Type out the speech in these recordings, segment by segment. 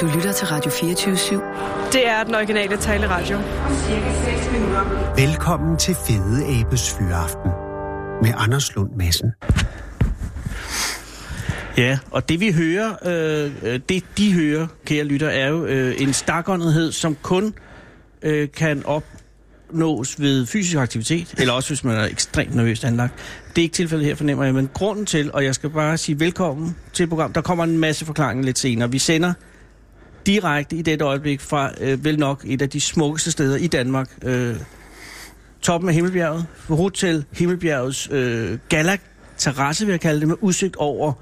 Du lytter til Radio 24-7. Det er den originale taleradio. Velkommen til Fede Abes Fyraften med Anders Lund Madsen. Ja, og det vi hører, øh, øh, det de hører, kære lytter, er jo øh, en stakåndighed, som kun øh, kan opnås ved fysisk aktivitet, eller også hvis man er ekstremt nervøst anlagt. Det er ikke tilfældet her, fornemmer jeg, men grunden til, og jeg skal bare sige velkommen til et program, der kommer en masse forklaringer lidt senere. Vi sender direkte i dette øjeblik fra øh, vel nok et af de smukkeste steder i Danmark, øh, toppen af Himmelbjerget, Hotel Himmelbjergets øh, galak terrasse, vil jeg kalde det, med udsigt over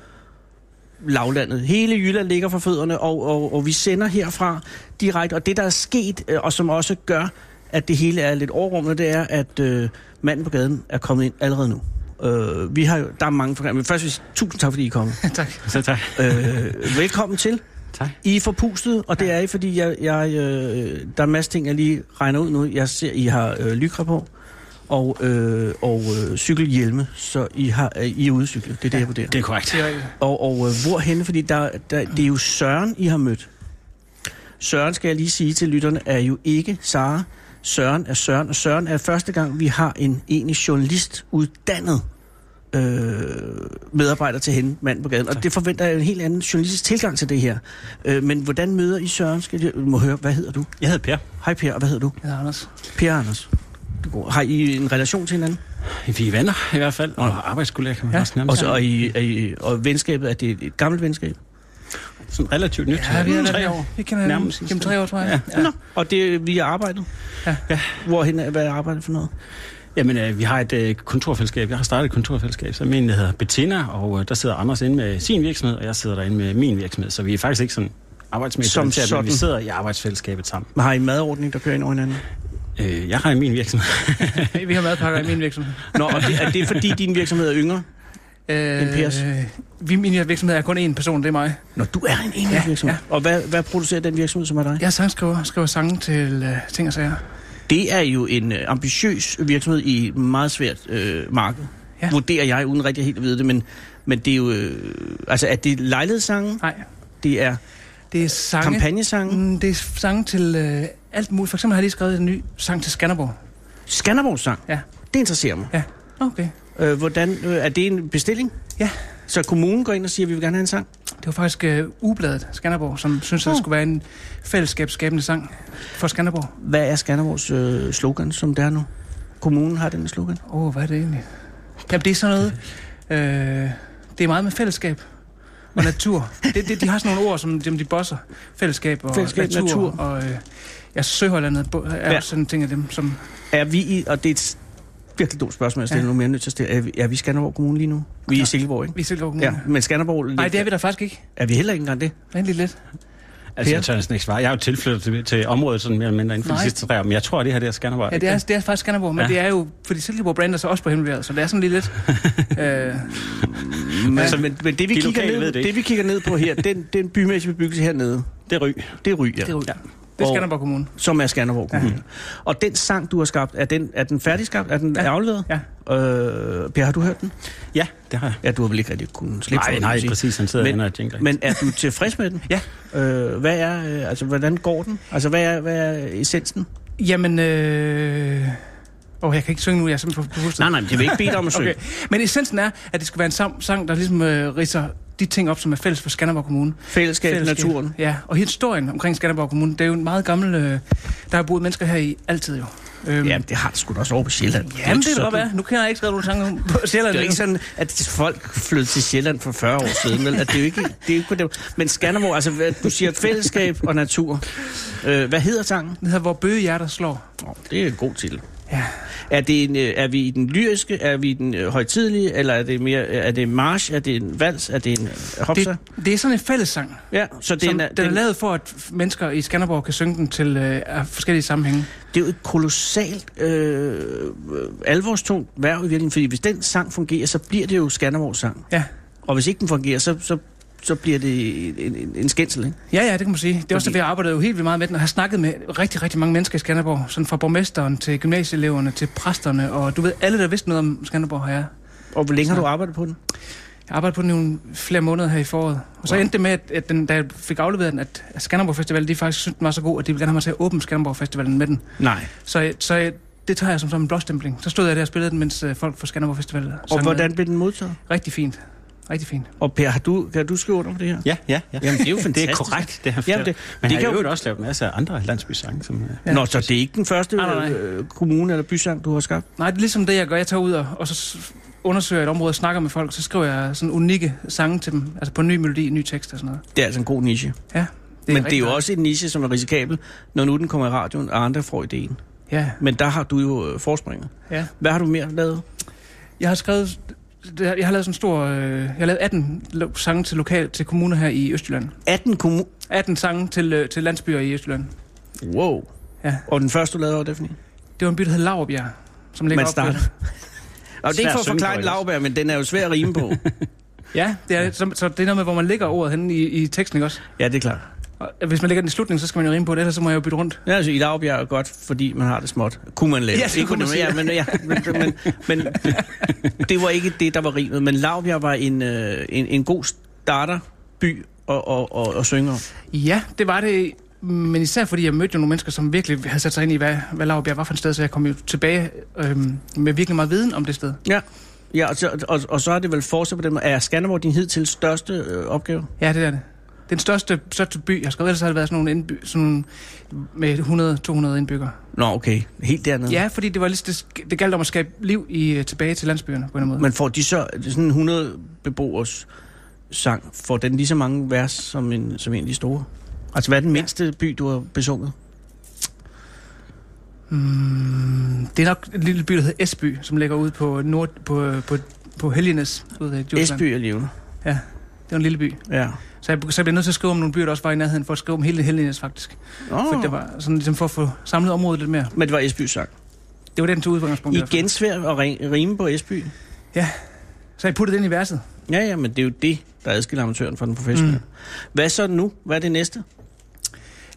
lavlandet. Hele Jylland ligger for fødderne, og, og, og vi sender herfra direkte. Og det, der er sket, øh, og som også gør, at det hele er lidt overrummet, det er, at øh, manden på gaden er kommet ind allerede nu. Øh, vi har jo, der er mange programmer, men først vil jeg tusind tak, fordi I er kommet. tak. Så tak. Øh, velkommen til. Tak. I er forpustet, og det er I, fordi jeg, jeg, øh, der er en masse ting, jeg lige regner ud nu. Jeg ser, I har øh, lykra på og, øh, og øh, cykelhjelme, så I, har, øh, I er cykle. Det er det, jeg vurderer. Det er korrekt. Og, og øh, hvorhenne? Fordi der, der, det er jo Søren, I har mødt. Søren, skal jeg lige sige til lytterne, er jo ikke Sara. Søren er Søren, og Søren er første gang, vi har en egentlig journalist uddannet øh, medarbejder til hende, mand på gaden. Og det forventer jeg en helt anden journalistisk tilgang til det her. Øh, men hvordan møder I Søren? Skal jeg må høre, hvad hedder du? Jeg hedder Per. Hej Per, og hvad hedder du? Jeg hedder Anders. Per Anders. Er. Har I en relation til hinanden? Vi er venner i hvert fald, og arbejdskolleger kan man ja. også nærmest Og, så, og, I, er I, og venskabet, er det et gammelt venskab? Sådan relativt nyt. Ja, vi er tre år. Vi kender Nærmest. hinanden gennem tre år, tror jeg. Ja. Nå, og det er via arbejdet? Ja. Ja. Hvorhen hvad er arbejdet for noget? Jamen, øh, vi har et øh, kontorfællesskab. Jeg har startet et kontorfællesskab, som en, der hedder Bettina, og øh, der sidder Anders inde med sin virksomhed, og jeg sidder derinde med min virksomhed. Så vi er faktisk ikke sådan arbejdsmæssigt Som men vi sidder i arbejdsfællesskabet sammen. Har I en madordning, der kører ind over hinanden? Øh, jeg har min virksomhed. Vi har madpakker i min virksomhed. Nå, og det, er det fordi, din virksomhed er yngre? Øh, Pers? vi, min virksomhed er kun én person, det er mig. Nå, du er en enkelt Ja, virksomhed. ja. Og hvad, hvad producerer den virksomhed, som er dig? Jeg er sangskriver, skriver sange til uh, ting og sager. Det er jo en øh, ambitiøs virksomhed i et meget svært øh, marked. Ja. Vurderer jeg, uden rigtig helt at vide det, men, men det er jo... Øh, altså, er det lejlighedssange? Nej, Det er det er sange. kampagnesange? Mm, det er sange til uh, alt muligt. For eksempel har jeg lige skrevet en ny sang til Skanderborg. Skanderborg-sang? Ja. Det interesserer mig. Ja, okay. Øh, hvordan, øh, er det en bestilling? Ja. Så kommunen går ind og siger, at vi vil gerne have en sang? Det var faktisk uh, Ubladet Skanderborg, som synes, at Oh. det skulle være en fællesskabsskabende sang for Skanderborg. Hvad er Skanderborgs øh, slogan, som det er nu? Kommunen har den slogan. Åh, oh, hvad er det egentlig? Jamen, det er sådan noget... Øh, det er meget med fællesskab og natur. det, det, de har sådan nogle ord, som dem de bosser. Fællesskab og Fællesskab, natur. natur. Og øh, ja, Søhollandet er Ja. ja. også sådan en ting af dem, som... Er vi i, og det er et virkelig dumt spørgsmål, jeg stiller ja. Ja. nu mere nødt til at stille. Er vi, er vi i Skanderborg Kommune lige nu? Vi er i Ja. Silkeborg, ikke? Vi er Silkeborg Ja, Kommune. men Skanderborg... Nej, det er vi da faktisk ikke. Er vi heller ikke engang det? Vent lige lidt. altså, jeg tør næsten ikke svare. Jeg er jo tilflyttet til, til området sådan mere eller mindre inden for de Nej. sidste tre år, men jeg tror, det her det er Skanderborg. Ja, det er, det er faktisk Skanderborg, men Ja. ja. det er jo... Fordi Silkeborg brander sig også på himmelværet, så det er sådan lige lidt... øh, Men, altså, men, men det, vi De kigger ned, det det, vi kigger ned på her, den, den bymæssige bebyggelse hernede, Det er ry. det er Ry, ja, det er, jo- Ja. Det er Skanderborg Kommune. som er Skanderborg Kommune. Ja. Og den sang, du har skabt, er den, er den færdigskabt? Er den ja. Afleveret? Ja. Øh, per, har du hørt den? Ja, det har jeg. Ja, du har vel ikke rigtig kunnet slippe for Nej, den, nej, sige. præcis. Han sidder Men- og jingler. Men er du tilfreds med den? Ja. Øh, hvad er, øh, altså, hvordan går den? Altså, hvad er, hvad er essensen? Jamen... Øh... Åh, oh, jeg kan ikke synge nu, jeg er simpelthen på pustet. Nej, nej, det vil ikke bede dig om at synge. Okay. Men essensen er, at det skal være en sang, sang der ligesom øh, ridser de ting op, som er fælles for Skanderborg Kommune. Fællesskab, Fællesskab. naturen. Ja, og historien omkring Skanderborg Kommune, det er jo en meget gammel... Øh, der har boet mennesker her i altid jo. Øhm, Ja, det har det sgu da også over på Sjælland. Jamen, det kan godt være. Nu kan jeg ikke skrive nogen sange på Sjælland. Det er jo ikke sådan, at folk flyttede til Sjælland for 40 år siden. Vel? At det er jo ikke, det er jo ikke på det. Men Skanderborg, altså du siger fællesskab og natur. Øh, hvad hedder sangen? Den hedder Hvor bøgehjerter slår. Oh, det er en god titel. Ja. Er, det en, øh, er vi i den lyriske, er vi i den øh, højtidelige, eller er det mere, er det en march, er det en vals, er det en øh, hopsa? Det, det er sådan en fællessang, ja, så det, som, er, den er lavet for, at mennesker i Skanderborg kan synge den til øh, forskellige sammenhænge. det er jo et kolossalt øh, alvorstungt værv i virkeligheden, fordi hvis den sang fungerer, så bliver det jo Skanderborgs sang. Ja. Og hvis ikke den fungerer, så, så, så bliver det en, en, en skændsel, ikke? Ja, ja, det kan man sige. Det er også Fordi- derfor, jeg arbejder jo helt vildt meget med den, og har snakket med rigtig, rigtig mange mennesker i Skanderborg. Sådan fra borgmesteren til gymnasieeleverne til præsterne, og du ved, alle, der vidste noget om Skanderborg, har jeg. Og hvor længe har du arbejdet på den? Jeg arbejdede på den i nogle flere måneder her i foråret. Og så Wow. endte det med, at, at den, da jeg fik afleveret den, at Skanderborg Festival, de faktisk syntes, den var så god, at de ville gerne have mig til at åbne Skanderborg Festivalen med den. Nej. Så, så det tager jeg som, som en blåstempling. Så stod jeg der og spillede den, mens øh, folk fra Skanderborg Festival Og hvordan blev den modtaget? Rigtig fint. Rigtig fint. Og Per, har du, kan du skrive under på det her? Ja, ja, ja. Jamen, det er jo Det fantastisk. er korrekt, det har Jamen, det- Men det det kan har jo- også lavet masser af andre landsbysange, som... øh, Ja. Nå, så det er ikke den første Nej, nej, nej. øh, kommune eller bysang, du har skabt? Nej, det er ligesom det, jeg gør. Jeg tager ud og, og så undersøger et område og snakker med folk, så skriver jeg sådan unikke sange til dem. Altså på en ny melodi, en ny tekst og sådan noget. Det er altså en god niche. Ja, Det Men det er jo også en niche, som er risikabel, når nu den kommer i radioen, og andre får ideen. Ja, Men der har du jo øh, forspringet. ja. Hvad har du mere lavet? Jeg har skrevet... det- Jeg har lavet sådan en stor... Øh, jeg har lavet 18 lo- sange til, lokal, til kommuner her i Østjylland. 18 kommuner. 18 sange til, øh, til landsbyer i Østjylland. Wow. Ja. Og den første, du lavede, var Daphne? Det var en by, der hed Laurbjerg, som ligger Man starter. Og det er ikke for at forklare en men den er jo svær at rime på. Ja, det er, så, så det er noget med, hvor man lægger ordet henne i, i teksten, ikke også? ja, det er klart. Og hvis man lægger den i slutningen, så skal man jo rime på det, ellers så må jeg jo bytte rundt. Ja, altså i lavbjerg er godt, fordi man har det småt. Kunne man lave. Ja, det kunne man ja, sige. men, ja, men, men, men, det var ikke det, der var rimet. Men lavbjerg var en, øh, en, en god starterby at, at, at, at synge om. Ja, det var det. Men især fordi jeg mødte jo nogle mennesker, som virkelig havde sat sig ind i, hvad, hvad Laurbjerg var for et sted, så jeg kom jo tilbage øhm, med virkelig meget viden om det sted. Ja. Ja, og så, og, og så er det vel fortsat på den måde. Er Skanderborg din hidtil største øh, opgave? Ja, det er det. Den største, største by, jeg skrevet, ellers har det været sådan nogle, indby, sådan med 100-200 indbyggere. Nå, okay. Helt dernede. Ja, fordi det var lige, det, det galt om at skabe liv i, øh, tilbage til landsbyerne på en måde. Men får de så sådan en 100 beboers sang, får den lige så mange vers som en, som en af de store? Altså, hvad er den mindste by, du har besunget? Mm, det er nok en lille by, der hedder Esby, som ligger ude på, nord, på, på, på Helgenes, ude. Esby er levende. Det var en lille by. Ja. Så jeg, så jeg blev nødt til at skrive om nogle byer, der også var i nærheden, for at skrive om hele Helgenes faktisk. Oh. For det var sådan ligesom for at få samlet området lidt mere. Men det var Esbys sang. Det var den til udgangspunkt. i. Igen svært at ri- rime på Esby. Så jeg puttede den i verset. Ja, ja, men det er jo det, der adskiller amatøren fra den professionelle. Mm. Hvad så nu? Hvad er det næste?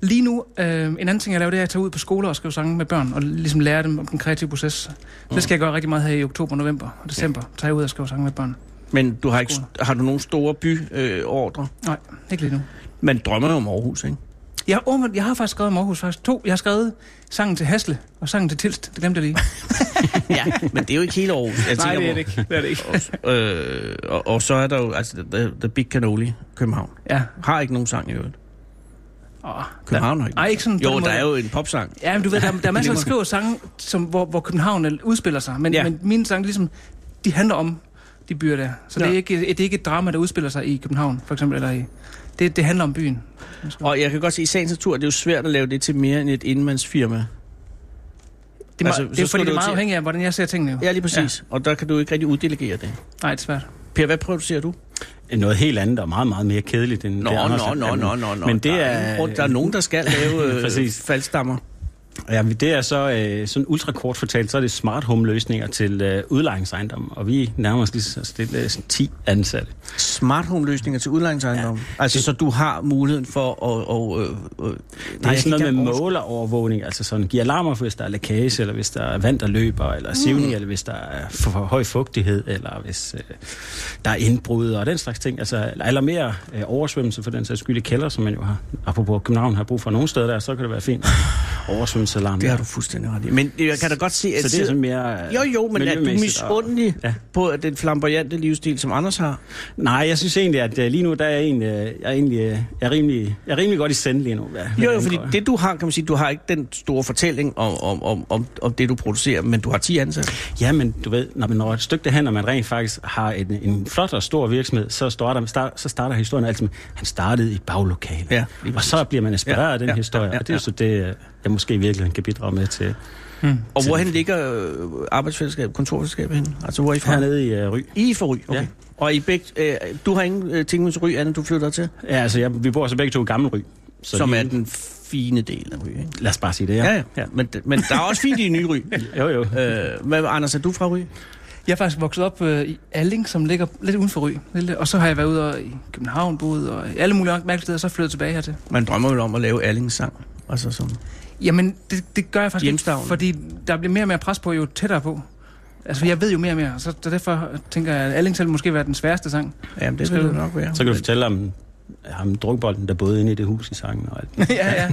Lige nu, øh, en anden ting, jeg laver, det er at tage ud på skoler og skrive sange med børn, og ligesom lære dem om den kreative proces. Mm. Det skal jeg gøre rigtig meget her i oktober, november og december. Ja. Tage ud og skrive sange med børn. Men du har, ikke, har du nogle store byordre? Øh? Nej, ikke lige nu. Man drømmer jo om Aarhus, ikke? Jeg har, oh, jeg har faktisk skrevet om Aarhus, faktisk to. Jeg har skrevet sangen til Hasle og sangen til Tilst. Det glemte jeg lige. ja, men det er jo ikke hele Aarhus. Jeg Nej, det er det ikke. Det er det ikke. øh, og, og så er der jo altså The, the Big Cannoli, København. Ja. Har ikke nogen sang i øvrigt. Oh, København har ikke. Nej, ikke sådan Jo, der er jo en popsang. Ja, men du ved, der, der er masser, der skriver sange, som, hvor, hvor København er- udspiller sig. Men, ja. men mine sange, ligesom, de handler om de byer der. Så ja. det, er ikke, det er ikke et drama, der udspiller sig i København, for eksempel. Eller i, det, det handler om byen. Og jeg kan godt sige, at i sagens natur, det er jo svært at lave det til mere end et indmandsfirma. Det, er, Altså, det er fordi, det er meget til- afhængigt af, hvordan jeg ser tingene. Jo. Ja, lige præcis. Ja. Og der kan du ikke rigtig uddelegere det. Nej, det er svært. Per, hvad producerer du? Noget helt andet og meget, meget mere kedeligt end Nå, det, Anders nå, har- nå, nå, nå, nå. Men det der er... Der er nogen, der skal lave øh, Præcis. faldstammer. Ja, det er så øh, sådan ultrakort fortalt, så er det smart home løsninger til øh, udlejningsejendom, og vi nærmer os lige så stille sådan 10 ansatte. Smart home løsninger til udlejningsejendom. Ja. Altså, så du har muligheden for at... Og, øh, øh, Det er sådan noget med målerovervågning, altså sådan giver alarmer, hvis der er lækage, eller hvis der er vand, der løber, eller sivning, mm. eller hvis der er for, for høj fugtighed, eller hvis øh, der er indbrud og den slags ting. Altså, eller mere øh, oversvømmelse for den sags skyld i kælder, som man jo har, apropos København har brug for nogle steder der, så kan det være fint. Oversvømmelsesalarm. Det har du fuldstændig ret i. Men jeg kan da godt se, at... Så det er sådan mere... øh, Jo, jo, men er du miljømæssigt og- misundelig Ja. på den flamboyante livsstil, som Anders har? Nej, jeg synes egentlig, at uh, lige nu, der er jeg, egentlig, øh, jeg er egentlig, øh, jeg er rimelig, jeg er rimelig godt i send lige nu. Hvad, Jo, jo, fordi det du har, kan man sige, du har ikke den store fortælling om, om, om, om, om det, du producerer, men du har 10 ansatte. Ja, men du ved, når, man, når et stykke det handler, man rent faktisk har en, en flot og stor virksomhed, så starter, start, så starter historien altid med, han startede i et baglokale. Ja, og så bliver man inspireret Ja, af den ja, historie, ja, ja, og det er ja. så det, øh, jeg måske i virkeligheden kan bidrage med til Og hvorhen ligger øh, arbejdsfællesskab, kontorfællesskabet henne? Altså, hvor er I fra? hernede i uh, Ry. I er fra Ry, okay. Ja. Og I begge, øh, du har ingen øh, ting med til Ry, andet du flytter til, Ja, altså, jeg, vi bor så begge to i Gammel Ry. Så som lige- er den fine del af Ry, ikke? Lad os bare sige det, ja. Ja, ja. ja. Men, men der er også fint i Ny Ry. Jo, jo. Øh, hvad, Anders, er du fra Ry? Jeg er faktisk vokset op øh, i Alling, som ligger lidt uden for Ry. Lidt- Og så har jeg været ude og, i København, boet og alle mulige mærkelige steder, og så flyttet tilbage hertil. Man drømmer vel om at lave Allings sang. Altså som... Jamen, det, det gør jeg faktisk Hjemstavn. ikke, fordi der bliver mere og mere pres på, jo tættere på. Altså, jeg ved jo mere og mere, så, så derfor tænker jeg, at Allingsel måske være den sværeste sang. Jamen, det vil det nok være. Så kan du fortælle om ham drukbolden, der boede inde i det hus i sangen og alt. ja, ja,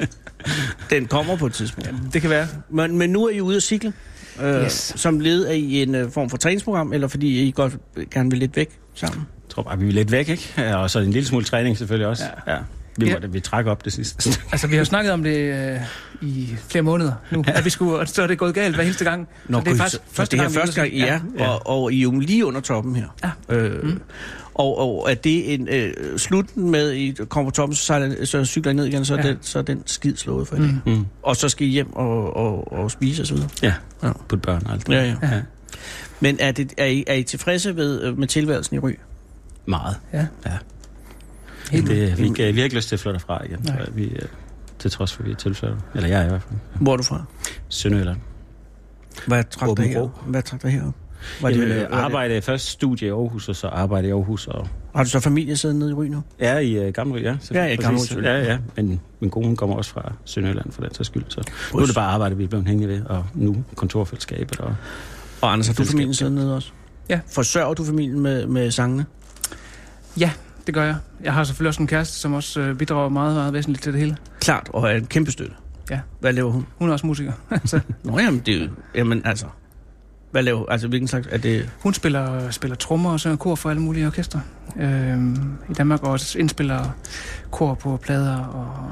Den kommer på et tidspunkt. det kan være. Men, men nu er I ude at cykle, øh, Yes. som led af i en øh, form for træningsprogram, eller fordi I godt gerne vil lidt væk sammen? Jeg tror bare, vi er lidt væk, ikke? Ja, og så en lille smule træning selvfølgelig også. Ja. Ja. Vi, Ja. måtte, vi trækker op det sidste. Altså, vi har jo snakket om det øh, i flere måneder nu, at vi skulle, og så er det gået galt hver eneste gang. Nå, så det er faktisk første gang, det her vi første gang, ja, ja. Og, og I er jo lige under toppen her. Ja. Øh, mm. og, og er det en øh, slutten med, I kommer på toppen, så, sejler, så cykler I ned igen, så, ja. Ja. den, så er den skid slået for i dag. Mm. Mm. Og så skal I hjem og, og, og spise og så videre. Ja, Ja. putte børn og alt det. Ja, ja. ja. Men er, det, er, I, er I tilfredse ved, øh, med tilværelsen i Ry? Meget. Ja. ja. Helt Det, vi, kan, vi har ikke lyst til at flytte fra igen, Nej. tror jeg. Vi, øh, til trods for, at vi er tilflyttet. Eller jeg er i hvert fald. Hvor er du fra? Sønderjylland. Hvad trak dig her? Hvad trak dig herop? Var Jamen, det, var det, arbejde først studie i Aarhus, og så arbejde i Aarhus. Og har du så familie siddende nede i Ry nu? er i uh, Gamle ja. Ja, i Gamle. Ja, ja. Men min kone kommer også fra Sønderjylland for den sags skyld. Så nu er Bus. det bare arbejde, vi er blevet hængende ved. Og nu kontorfællesskabet. Og Og Anders, har du familien siddende nede også? Ja. Forsørger du familien med, med sangene? Ja, det gør jeg. Jeg har selvfølgelig også en kæreste, som også øh, bidrager meget, meget væsentligt til det hele. Klart, og er en kæmpe støtte. Ja. Hvad laver hun? Hun er også musiker. så Nå jamen, det er jo- Jamen, altså... Hvad laver Altså, hvilken slags... Er det... hun spiller, spiller trommer og synger kor for alle mulige orkester øh, i Danmark, og også indspiller kor på plader. Og...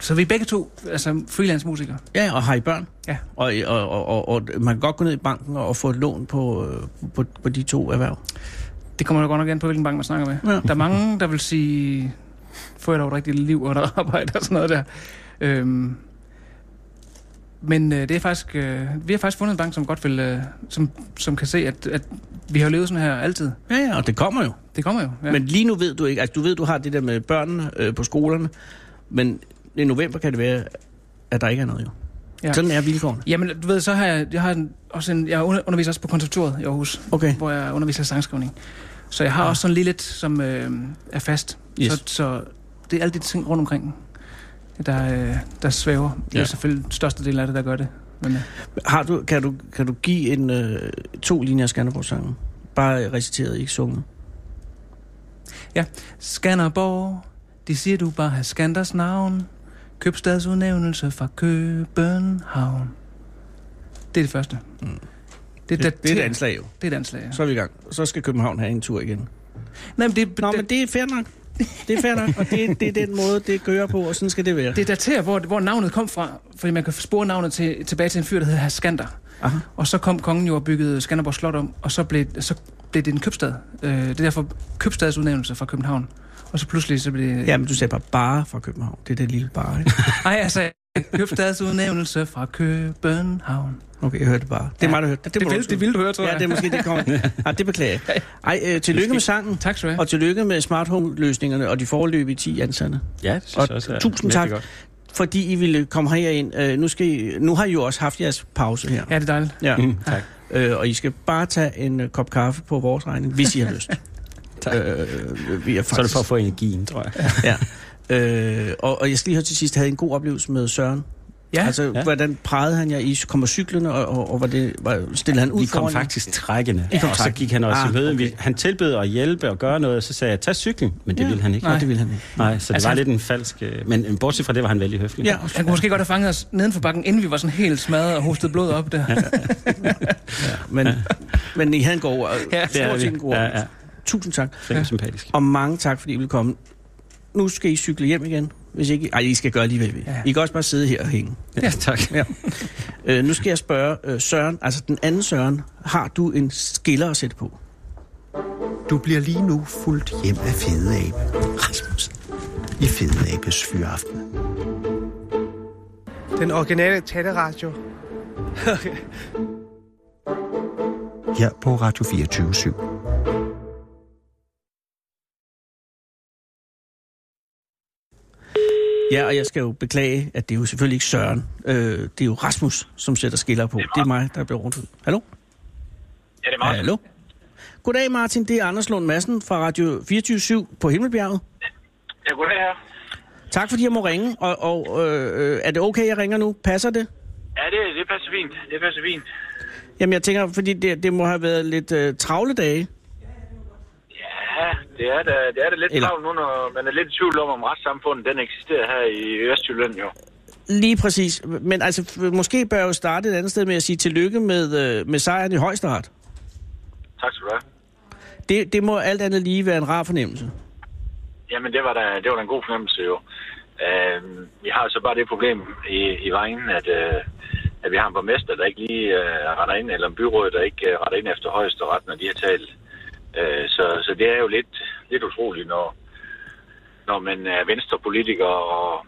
Så vi er begge to altså freelance musikere. Ja, og har I børn? Ja. Og, og, og, og, og man kan godt gå ned i banken og få et lån på, øh, på, på de to erhverv. Det kommer da godt nok an på, hvilken bank man snakker med. Ja. Der er mange, der vil sige, får jeg dog et rigtigt liv og der arbejde og sådan noget der. Øhm, men øh, det er faktisk, øh, vi har faktisk fundet en bank, som godt vil, øh, som, som kan se, at, at vi har levet sådan her altid. Ja, ja, og det kommer jo. Det kommer jo. Ja. Men lige nu ved du ikke... Altså, du ved, du har det der med børnene øh, på skolerne, men i november kan det være, at der ikke er noget jo. Ja. Ja. Sådan er vilkårene. Jamen, du ved, så har jeg, jeg har en, også en, jeg under- underviser også på konservatoriet i Aarhus, Okay. hvor jeg underviser i sangskrivning. Så jeg har også sådan lidt, som øh, er fast. Yes. Så, så det er alle de ting rundt omkring, der, øh, der svæver. Det er Ja. selvfølgelig den største del af det, der gør det. Men, øh, Har du, kan, du, kan du give en øh, to linjer af Skanderborg-sangen? Bare reciteret, ikke sunget. Skanderborg, de siger du bare har Skanders navn. Købstadsudnævnelse fra København. Det er det første. Mm. Det, Det, det er et anslag jo. Det er et anslag, ja. Så er vi i gang. Så skal København have en tur igen. Nej, men det, Nå, det, men det er fair nok. Det er fair nok, og det, det er den måde, det kører på, og sådan skal det være. det daterer, hvor, hvor navnet kom fra. Fordi man kan spore navnet til, tilbage til en fyr, der hedder Skander. Aha. Og så kom kongen jo og byggede Skanderborg Slot om, og så blev, så blev det en købstad. Øh, det er derfor købstadsudnævnelse fra København. Og så pludselig så blev det... Ja, men du sagde bare bare fra København. Det er det lille bare, ikke? Nej, altså købstadsudnævnelse fra København. Okay, jeg hørte det bare. Det er Ja. mig, der hørte det. Det, det, vil, det vil du høre, tror Ja, jeg. det er måske det kommer. Ja, det beklager jeg. Ej, øh, tillykke med sangen, Tak skal du have. og tillykke med smart home-løsningerne og de foreløbige 10 ansatte. ja, det synes Og jeg også er tusind tak. Godt. Fordi I ville komme herind. Øh, nu, skal I, nu har I jo også haft jeres pause her. Ja, det er dejligt. Ja. Mm, tak. Øh, og I skal bare tage en øh, kop kaffe på vores regning, hvis I har lyst. Tak. Øh, vi er Så er det for at få energien, tror jeg. ja. Øh, og, og jeg skal lige høre til sidst, havde en god oplevelse med Søren? Ja, Altså, Ja. hvordan prejede han jer? I kommer cyklerne, og, og, og var det, var, stillede han ud Vi kom jer? faktisk trækkende, kom og så gik han også Ah, i møde. okay. Han tilbød at hjælpe og gøre noget, og så sagde jeg, tag cyklen, men det Ja. ville han ikke. Nej, det ville han ikke. Nej, så det Altså, var han- lidt en falsk... øh, Men øh, bortset fra det, var han vældig høflig. Ja, han kunne måske godt have fanget os neden for bakken, inden vi var sådan helt smadret og hostet blod op der. men, men I havde en god Ja, ja, det er stort set en god Ja, ja. Tusind tak. Fem sympatisk. Og mange tak, fordi I ville komme. Nu skal I cykle hjem igen. Hvis ikke... Ej, I skal gøre alligevel. Ja. I kan også bare sidde her og hænge. Ja, tak. Øh, nu skal jeg spørge øh, Søren, altså den anden Søren, har du en skiller at sætte på? Du bliver lige nu fuldt hjem af Fede Abe. Rasmus. I Fede Abes Fyraften. Den originale taleradio. Her på Radio 24 /7. Ja, og jeg skal jo beklage, at det er jo selvfølgelig ikke Søren. Øh, det er jo Rasmus, som sætter skiller på. Det er mig, der bliver rundt. Hallo? Ja, det er Martin. Hallo? Goddag Martin, det er Anders Lund Madsen fra Radio 24 på Himmelbjerget. Ja, goddag her. Tak fordi jeg må ringe, og, og øh, er det okay, jeg ringer nu? Passer det? Ja, det, det passer fint. Det passer fint. Jamen, jeg tænker, fordi det, det må have været lidt øh, travle dage. Ja, det er da, det er da lidt Eller- travlt nu, når man er lidt i tvivl om, om retssamfundet den eksisterer her i Østjylland jo. Lige præcis. Men altså, måske bør jeg jo starte et andet sted med at sige tillykke med, øh, med sejren i højesteret. Tak skal du have. Det, det må alt andet lige være en rar fornemmelse. Jamen, det var da, det var da en god fornemmelse jo. Uh, vi har så bare det problem i, i vejen, at, uh, at vi har en borgmester, der ikke lige uh, retter ind, eller en byråd, der ikke uh, retter ind efter højesteret, når de har talt. Uh, så, så det er jo lidt, lidt utroligt, når, når man er venstrepolitiker, og,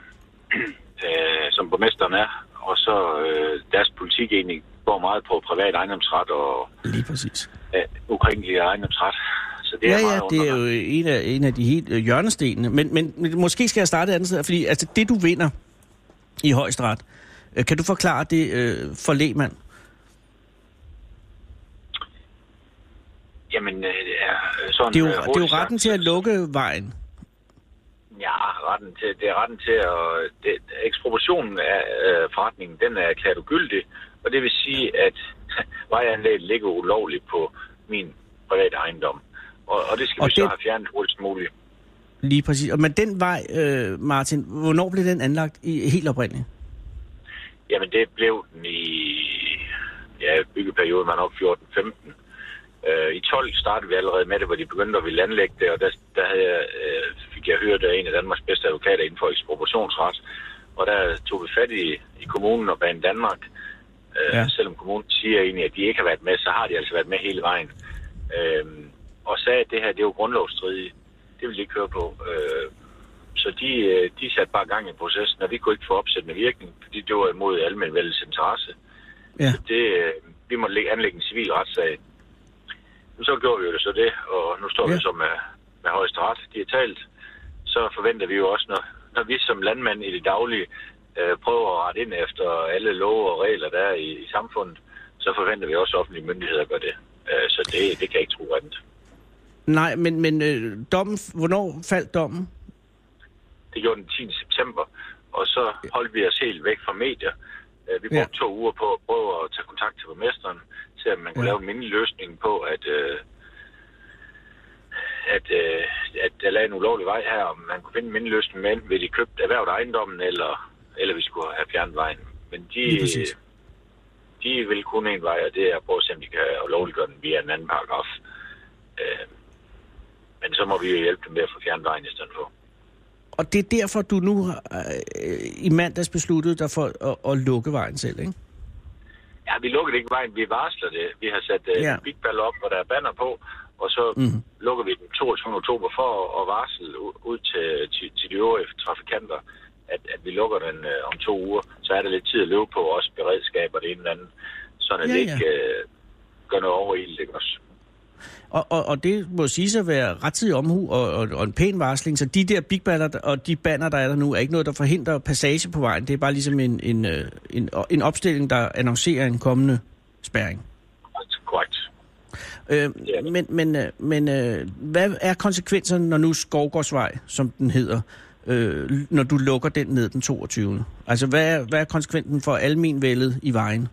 uh, som borgmesteren er, og så uh, deres politik egentlig går meget på privat ejendomsret og Lige præcis. uh, ukrænkelig ejendomsret. Så det Ja, er meget ja, det er jo en af, en af de helt øh, hjørnestenene. Men, men, men måske skal jeg starte et andet sted, fordi altså, det, du vinder i højesteret, øh, kan du forklare det øh, for lægmand? Jamen, øh, det er sådan... Det er jo, øh, det er jo retten til at så- lukke vejen. Ja, retten til, det er retten til at... Det, ekspropriationen af øh, forretningen, den er erklæret ugyldig, og det vil sige, at vejanlægget ligger ulovligt på min private ejendom. Og, og det skal Og vi så det- have fjernet hurtigst muligt. Lige præcis. Og Men den vej, øh, Martin, hvornår blev den anlagt i helt oprindeligt? Jamen, det blev den i ja, byggeperioden, man op 14-15. Øh, I 12 startede vi allerede med det, hvor de begyndte at ville anlægge det, og der, der havde jeg, øh, fik jeg hørt af en af Danmarks bedste advokater inden for ekspropriationsret. Og der tog vi fat i, i kommunen og Banen Danmark. Øh, Ja. Selvom kommunen siger egentlig, at de ikke har været med, så har de altså været med hele vejen. Øh, og sagde, at det her det er jo grundlovsstridigt. Det vil de ikke høre på. Øh, så de, de satte bare gang i processen, og vi kunne ikke få opsættende virkning, fordi det var imod almenvældets interesse. Ja. Så det, vi måtte lægge- anlægge en civil retssag. Så gjorde vi jo det så det, og nu står Ja. vi så med, med højesteret. De har talt. Så forventer vi jo også, når, når vi som landmand i det daglige øh, prøver at rette ind efter alle love og regler, der er i, i samfundet, så forventer vi også, at offentlige myndigheder gør det. Øh, så det, det kan jeg ikke tro andet. Nej, men, men øh, dommen, hvornår faldt dommen? Det gjorde den 10. september, og så holdt vi os helt væk fra medier. Øh, Vi Ja. brugte to uger på at prøve at tage kontakt til borgmesteren, til at man kunne Ja. lave en mindelig løsning på, at, øh, at, øh, at der lagde en ulovlig vej her, om man kunne finde en mindelig løsning med, ved de købt erhvervet ejendommen, eller, eller vi skulle have fjernet vejen. Men de, de vil kun en vej, og det er at prøve at se, om de kan lovliggøre den via en anden paragraf. Øh, men så må vi jo hjælpe dem med at få fjernet vejen i stedet for. Og det er derfor, du nu øh, i mandags besluttede dig for at, at lukke vejen selv, ikke? Ja, vi lukker ikke vejen, vi varsler det. Vi har sat uh, Ja. big ball op, hvor der er banner på, og så Mhm. mm-hmm. lukker vi den 22. oktober for at, varsle ud til, til, til de øvrige trafikanter, at, at vi lukker den uh, om to uger. Så er der lidt tid at løbe på, også beredskab og det ene eller andet, sådan at Ja, ja, ja. det ikke uh, gør noget over i det også. Og, og, og det må sige at være rettidig omhu og, og, og en pæn varsling. Så de der big banner og de banner, der er der nu, er ikke noget, der forhindrer passage på vejen. Det er bare ligesom en, en, øh, en, en opstilling, der annoncerer en kommende spærring. Korrekt. Øh, men men, øh, men øh, hvad er konsekvenserne, når nu Skovgårdsvej, som den hedder, øh, når du lukker den ned den 22. Altså, hvad er, hvad er konsekvensen for almenvældet i vejen?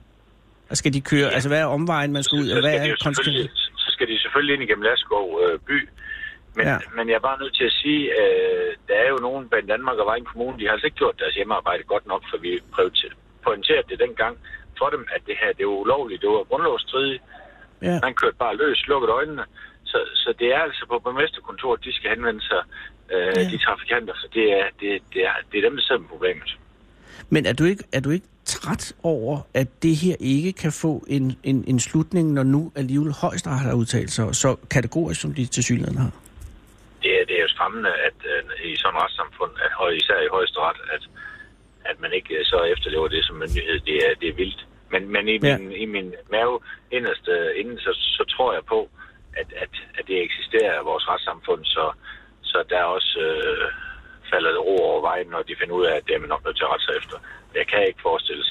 Og skal de køre, ja. altså hvad er omvejen, man skal ud, og hvad er konsekvensen? Skal de selvfølgelig ind igennem Laskov øh, by. Men, Ja. men jeg er bare nødt til at sige, øh, der er jo nogen blandt Danmark og Vejen Kommune, de har altså ikke gjort deres hjemmearbejde godt nok, for vi prøvede pointerede det dengang for dem, at det her det var ulovligt, det var grundlovsstridigt. Ja. Man kørte bare løs, lukkede øjnene. Så, så det er altså på borgmesterkontoret, de skal henvende sig, øh, Ja. ja. de trafikanter, så det er, det, det, er, det er dem, der sidder med problemet. Men er du ikke, er du ikke træt over, at det her ikke kan få en, en, en slutning, når nu alligevel højesteret har udtalt sig så kategorisk, som de til synligheden har? det, er, det er jo skræmmende, at øh, i sådan et retssamfund, at, og især i højesteret, at, at man ikke øh, så efterlever det som myndighed. Det er, det er vildt. Men, men i, Ja. min, i min mave inderst øh, inden, så, så tror jeg på, at, at, at det eksisterer i vores retssamfund, så, så der er også øh, faldet ro over vejen, når de finder ud af, at det er man nok nødt til at rette sig efter. Jeg kan ikke forestille,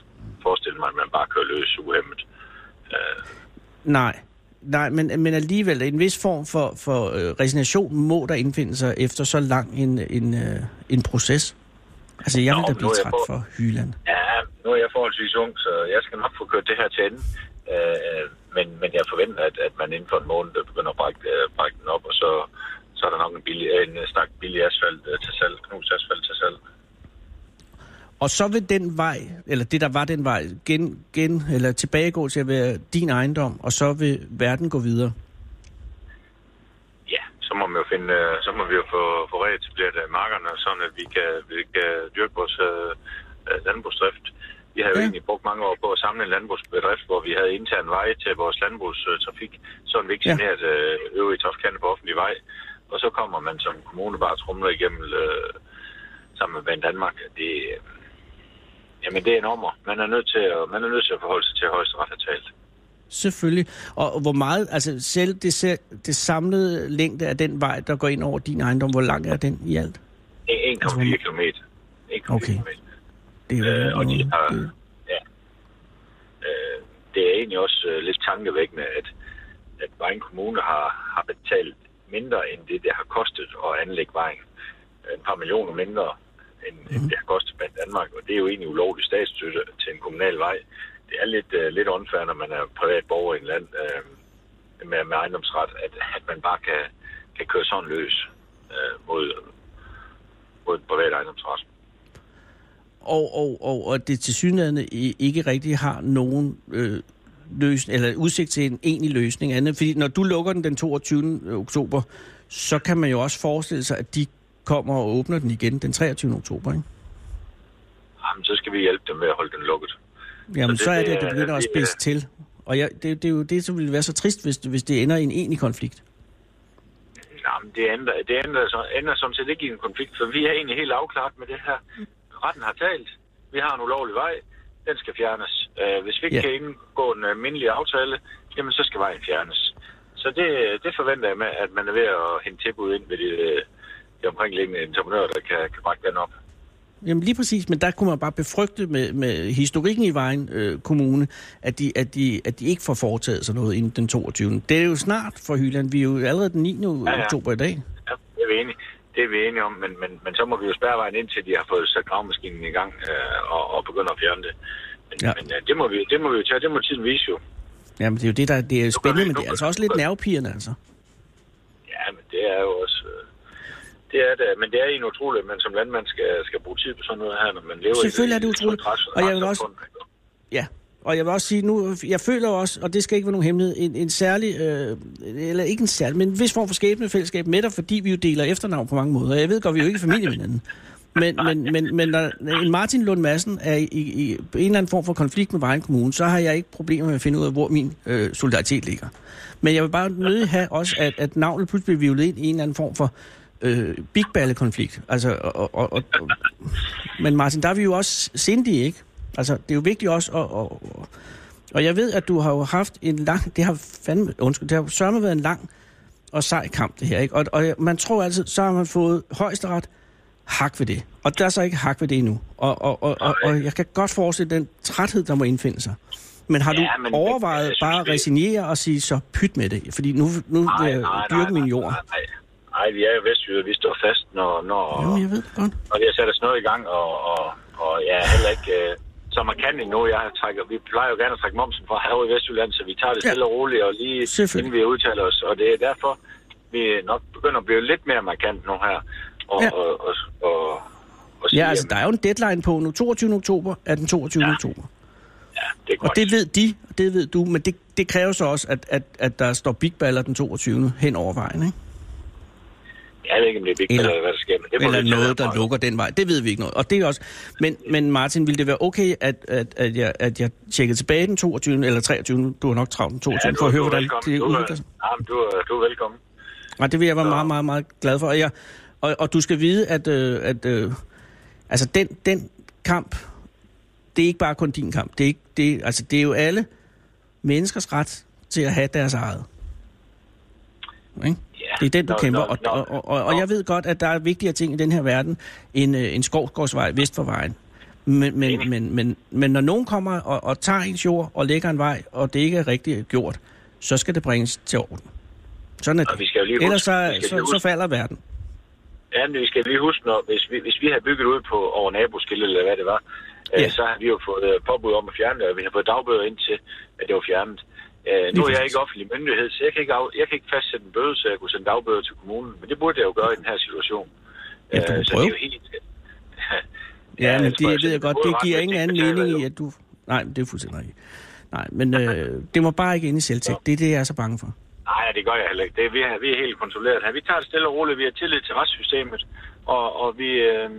forestille mig, at man bare kører løs uhemmet. Øh, Nej. Nej, men, men alligevel en vis form for, for øh, resignation må der indfinde sig efter så lang en, en, øh, en proces. Altså, jeg Nå, vil da blive træt for Hyland. Ja, nu er jeg forholdsvis ung, så jeg skal nok få kørt det her til ende. Øh, men, men jeg forventer, at, at man inden for en måned begynder at brække, øh, brække den op, og så, så er der nok en, billig, en stak billig asfalt øh, til salg, knust asfalt til salg. Og så vil den vej, eller det der var den vej, gen, gen, eller tilbagegå til at være din ejendom, og så vil verden gå videre. Ja, så må, man jo finde, øh, så må vi jo få, få reetableret øh, markerne, sådan at vi kan, vi kan dyrke vores øh, øh, landbrugsdrift. Vi har jo Ja. ja. egentlig brugt mange år på at samle en landbrugsbedrift, hvor vi havde intern veje til vores landbrugstrafik, sådan vi ikke Ja. generede øh, øvrige på offentlig vej. Og så kommer man som kommune bare trumler igennem øh, sammen med Danmark. Det, øh, jamen det er en ommer. Man er nødt til at, man er nødt til at forholde sig til, at højesteret har talt. Selvfølgelig. Og hvor meget, altså selv det, det samlede længde af den vej, der går ind over din ejendom, hvor lang er den i alt? 1,4 km. 1,4 Okay. km. Det er jo Øh, og de har, det- ja, øh, det er egentlig også øh, lidt tankevækkende, at, at Vejen Kommune har, har betalt mindre end det, det har kostet at anlægge vejen. Et par millioner mindre, end, mm. end det har kostet Banen Danmark, og det er jo egentlig ulovlig statsstøtte til en kommunal vej. Det er lidt, øh, lidt unfair, når man er privat borger i en land øh, med, med ejendomsret, at, at man bare kan, kan køre sådan løs øh, mod, mod en privat ejendomsret. Og, og, og, og det til synligheden ikke rigtig har nogen øh, løsning, eller udsigt til en egentlig løsning andet. Fordi når du lukker den den 22. oktober, så kan man jo også forestille sig, at de kommer og åbner den igen den 23. oktober, ikke? Jamen, så skal vi hjælpe dem med at holde den lukket. Jamen, Så så, det- er det, at det det begynder er- at det er- spidse til. Og jeg, det, det er jo det, som ville være så trist, hvis, hvis det ender i en egentlig konflikt. Jamen, det ændrer, det ændrer, så, ændrer som set ikke i en konflikt, for vi er egentlig helt afklaret med det her. Retten har talt. Vi har en ulovlig vej. Den skal fjernes. Uh, hvis vi ikke Ja. kan indgå en almindelig aftale, jamen så skal vejen fjernes. Så det, det forventer jeg med, at man er ved at hente tilbud ind ved de, øh, de omkringliggende entreprenører, der kan, kan brække den op. Jamen lige præcis, men der kunne man bare befrygte med, med historikken i Vejen øh, Kommune, at de, at, de, at de ikke får foretaget sig noget inden den 22. Det er jo snart for Hyland. Vi er jo allerede den 9. Ja, ja. oktober i dag. Ja, det er vi enige, det er vi enige om, men, men, men så må vi jo spærre vejen ind til, de har fået sat gravmaskinen i gang øh, og, og begynder at fjerne det. Men, Ja. men øh, det, må vi, det må vi jo tage, det må tiden vise jo. Jamen det er jo det, der det er spændende, men det er altså også lidt nervepirrende, altså. Ja, men det er jo også... øh, Det er det, men det er egentlig utroligt, at man som landmand skal, skal bruge tid på sådan noget her, når man lever Selvfølgelig i er det utroligt. Og jeg vil også-. Ja, og jeg vil også sige, nu, jeg føler også, og det skal ikke være nogen hemmelighed, en, en særlig, øh, eller ikke en særlig, men en vis form for skæbnefællesskab med dig, fordi vi jo deler efternavn på mange måder. Jeg ved godt, vi er jo ikke i familie med hinanden. Men, men, men, men når en Martin Lund Madsen er i, i, på en eller anden form for konflikt med Vejen Kommune, så har jeg ikke problemer med at finde ud af, hvor min øh, solidaritet ligger. Men jeg vil bare nødig have også, at, at navnet pludselig bliver violet ind i en eller anden form for øh, konflikt Altså, og, og, og, og, men Martin, der er vi jo også sindige, ikke? Altså, det er jo vigtigt også at... Og, og, og jeg ved, at du har jo haft en lang... Det har fandme... Undskyld, det har sørme været en lang og sej kamp, det her, ikke? Og, og man tror altid, så har man fået højesteret hak ved det. Og der er så ikke hak ved det endnu. Og, og, og, og, og jeg kan godt forestille den træthed, der må indfinde sig. Men har Ja, du men- overvejet jeg bare at resignere og sige, så pyt med det? Fordi nu, nu vil jeg dyrke min jord. Nej, nej, nej, vi er jo vestjyder, vi står fast, når, når, Jamen, jeg ved det godt. og vi har sat os noget i gang, og, og, og jeg er heller ikke øh, så markant endnu. Jeg trækker, vi plejer jo gerne at trække momsen fra herovre i Vestjylland, så vi tager det Ja. stille og roligt, og lige inden vi udtaler os. Og det er derfor, vi nok begynder at blive lidt mere markant nu her. Og, Ja. og, og, og, og sige, Ja, altså, der er jo en deadline på nu. 22. oktober er den 22. Ja. oktober. ja, det er Og godt. det ved de, og det ved du, men det, det kræver så også, at, at, at der står Big Baller den 22. hen over vejen, ikke? Jeg ved ikke, om det er vigtigt, Eller- eller, hvad der sker, men det må Eller tage noget, der lukker den vej. Det ved vi ikke noget. Og det er også... Men, men Martin, ville det være okay, at, at, at, jeg, at jeg tjekkede tilbage den 22. eller 23. Du er nok travlt den 22. du- for at høre, hvordan det er- udvikler sig. Ja, du, er- du er velkommen. Og det vil jeg være meget, meget, meget glad for. Og, jeg, og, og du skal vide, at, øh, at øh, altså den, den kamp, det er ikke bare kun din kamp. Det er, ikke, det, altså, det er jo alle menneskers ret til at have deres eget. Ikke? Det er den, du Nå, kæmper. nå, Og, nå. og, og, og, og jeg ved godt, at der er vigtigere ting i den her verden end øh, en skovsgårdsvej vest for vejen. Men, men, Enig. men, men, men når nogen kommer og, og tager ens jord og lægger en vej, og det ikke er rigtigt gjort, så skal det bringes til orden. Sådan er Og det. vi skal jo lige huske- Ellers så, så, så huske- falder verden. Ja, men vi skal lige huske, når, hvis, vi, hvis vi havde bygget ud på over naboskiltet, eller hvad det var, øh, Ja. så har vi jo fået øh, påbud om at fjerne det, og vi har fået dagbøder ind til, at det var fjernet. Øh, nu er jeg ikke offentlig myndighed, så jeg kan ikke, af, jeg kan ikke fastsætte en bøde, så jeg kunne sende dagbøder til kommunen. Men det burde jeg jo gøre i den her situation. Ja, du Øh, så det er jo helt... Ja, men det jeg ved jeg godt, det giver ingen anden mening i, at du... Nej, det er fuldstændig rigtigt. Nej, men øh, det må bare ikke ind i selvtægt. Det er det, jeg er så bange for. Nej, det gør jeg heller ikke. Det er, vi, er, vi er helt kontrolleret her. Vi tager det stille og roligt. Vi har tillid til retssystemet, og, og vi, øh,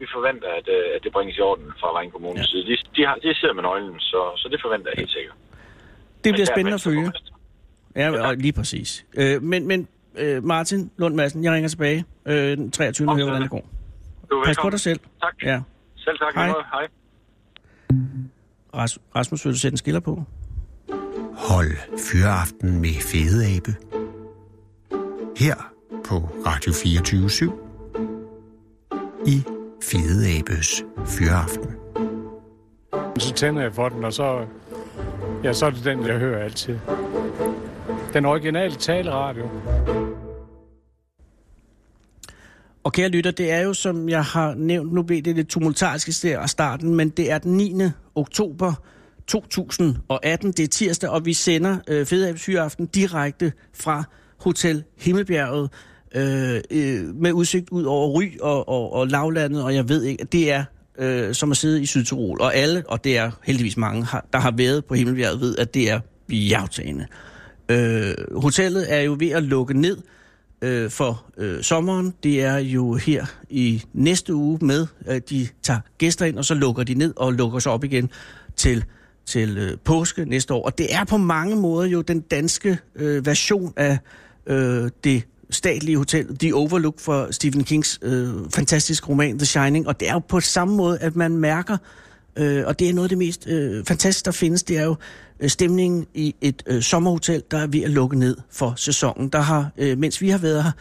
vi forventer, at, øh, at det bringes i orden fra Vejen Kommunes ja. side. De, de, har, de sidder med nøglen, så, så det forventer jeg helt sikkert. Det bliver spændende at følge. Ja, og lige præcis. Øh, men men øh, Martin Lund Madsen, jeg ringer tilbage øh, den 23. og hører, hvordan det går. Du er Pas på velkommen. dig selv. Tak. Ja. Selv tak. Hej. Hej. Hej. Ras- Rasmus, vil du sætte en skiller på? Hold Fyraften med Fede Abe. Her på Radio 24 i Fede Abes Fyraften. Så tænder jeg for den, og så, ja, så er det den, jeg hører altid. Den originale taleradio. Og kære lytter, det er jo, som jeg har nævnt, nu blev det lidt tumultarisk i starten, men det er den 9. oktober 2018. Det er tirsdag, og vi sender øh, Fedeabes Hyreaften direkte fra Hotel Himmelbjerget øh, øh, med udsigt ud over Ry og, og, og lavlandet, og jeg ved ikke, at det er øh, som har sidde i Sydtirol. Og alle, og det er heldigvis mange, har, der har været på Himmelbjerget, ved, at det er bjergtagende. Øh, hotellet er jo ved at lukke ned øh, for øh, sommeren. Det er jo her i næste uge med, at de tager gæster ind, og så lukker de ned og lukker sig op igen til, til øh, påske næste år. Og det er på mange måder jo den danske øh, version af øh, det statlige hotel, The Overlook for Stephen Kings øh, fantastiske roman The Shining. Og det er jo på samme måde, at man mærker, øh, og det er noget af det mest øh, fantastiske, der findes, det er jo øh, stemningen i et øh, sommerhotel, der er ved at lukke ned for sæsonen. Der har, øh, mens vi har været her,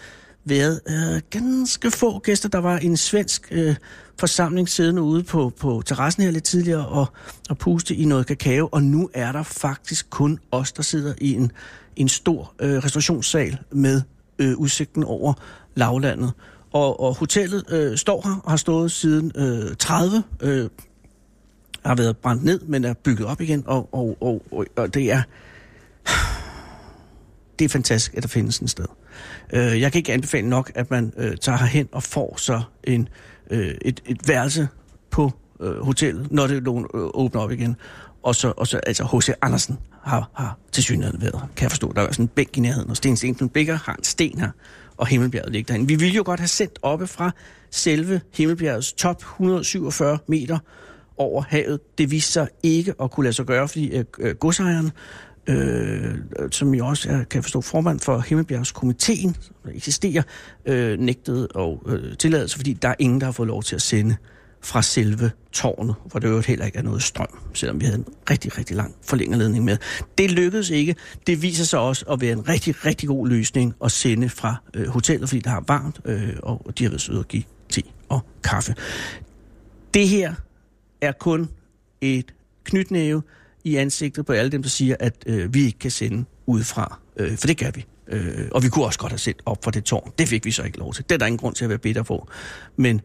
været øh, ganske få gæster. Der var en svensk øh, forsamling siddende ude på, på terrassen her lidt tidligere og, og puste i noget kakao, og nu er der faktisk kun os, der sidder i en, en stor øh, restaurationssal med øh, udsigten over lavlandet. Og, og hotellet øh, står her og har stået siden øh, 30, øh, har været brændt ned, men er bygget op igen, og, og, og, og, og det er det er fantastisk, at der findes en sted. Øh, jeg kan ikke anbefale nok, at man øh, tager herhen og får så en, øh, et, et værelse på øh, hotellet, når det øh, åbner op igen. Og så, og så altså H.C. Andersen har, har til synligheden været kan jeg forstå. Der er sådan en bænk i nærheden, og Sten Stensen Bækker har en sten her, og Himmelbjerget ligger derinde. Vi ville jo godt have sendt oppe fra selve Himmelbjergets top 147 meter over havet. Det viste sig ikke at kunne lade sig gøre, fordi øh, øh, godsejeren, øh, som jo også er, kan jeg forstå, formand for Himmelbjergskomiteen, som der eksisterer, øh, nægtede og øh, tilladelse, fordi der er ingen, der har fået lov til at sende fra selve tårnet, hvor det jo heller ikke er noget strøm, selvom vi havde en rigtig, rigtig lang forlængerledning med. Det lykkedes ikke. Det viser sig også at være en rigtig, rigtig god løsning at sende fra øh, hotellet, fordi der har varmt, øh, og de har været søde at give te og kaffe. Det her er kun et knytnæve i ansigtet på alle dem, der siger, at øh, vi ikke kan sende udefra. Øh, for det kan vi. Øh, og vi kunne også godt have sendt op for det tårn. Det fik vi så ikke lov til. Det er der ingen grund til at være bitter på. Men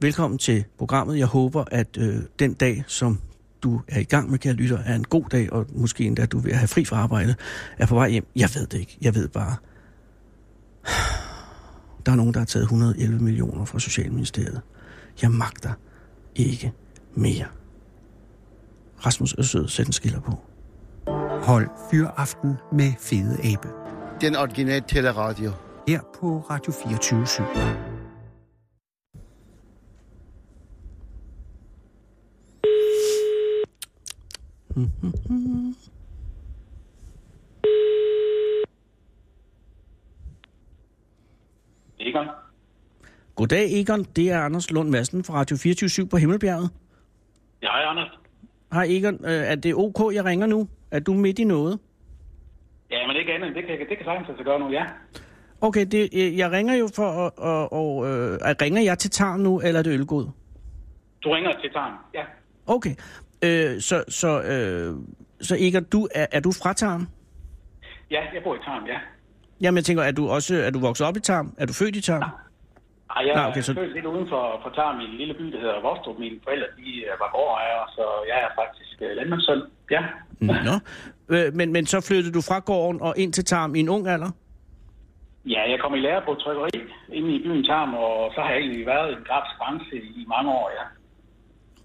velkommen til programmet. Jeg håber, at øh, den dag, som du er i gang med, kære lytter, er en god dag, og måske endda du vil have fri fra arbejde, er på vej hjem. Jeg ved det ikke. Jeg ved bare, der er nogen, der har taget 111 millioner fra Socialministeriet. Jeg magter ikke mere. Rasmus er sød, sæt en skiller på. Hold Fyraften med Fede Abe. Den originale teleradio. Her på Radio 24 Egon? Goddag, Egon. Det er Anders Lund Madsen fra Radio 24 på Himmelbjerget. Ja, hej Anders. Hej, Egon. Øh, Er det ok, jeg ringer nu? Er du midt i noget? Ja, men ikke andet. Det kan, det kan sagtens altså gøre nu, ja. Okay, det, øh, jeg ringer jo for at... Og, og, øh, ringer jeg til Tarm nu, eller er det ølgod? Du ringer til Tarm, ja. Okay. Øh, så, så, øh, så Egon, du, er, er du fra Tarm? Ja, jeg bor i Tarm, ja. Jamen, jeg tænker, er du også er du vokset op i Tarm? Er du født i Tarm? Nej, Ej, jeg Nej, er okay, så- født lidt uden for, for Tarm i en lille by, der hedder Vostrup. Mine forældre de øh, var gårdejere, så jeg er faktisk øh, landmandssøn. Ja. Nå. Øh, Men, men så flyttede du fra gården og ind til Tarm i en ung alder? ja, jeg kom i lære på trykkeri inde i byen Tarm, og så har jeg egentlig været i en grafisk branche i mange år, ja.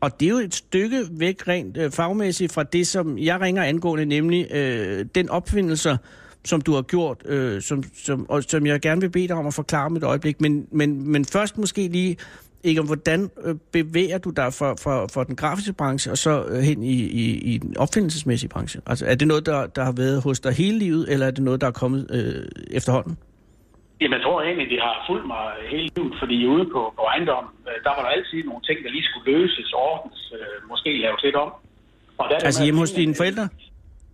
Og det er jo et stykke væk rent øh, fagmæssigt fra det, som jeg ringer angående, nemlig øh, den opfindelse, som du har gjort, øh, som, som, og som jeg gerne vil bede dig om at forklare om et øjeblik. Men, men, men først måske lige, ikke om hvordan øh, bevæger du dig fra, fra, fra den grafiske branche og så øh, hen i, i, i den opfindelsesmæssige branche? Altså er det noget, der, der har været hos dig hele livet, eller er det noget, der er kommet øh, efterhånden? Jamen, jeg tror egentlig, de har fulgt mig hele livet, fordi ude på, på ejendommen, øh, der var der altid nogle ting, der lige skulle løses, ordnes, øh, måske laves lidt om. Og der er det Altså hjemme hos dine forældre?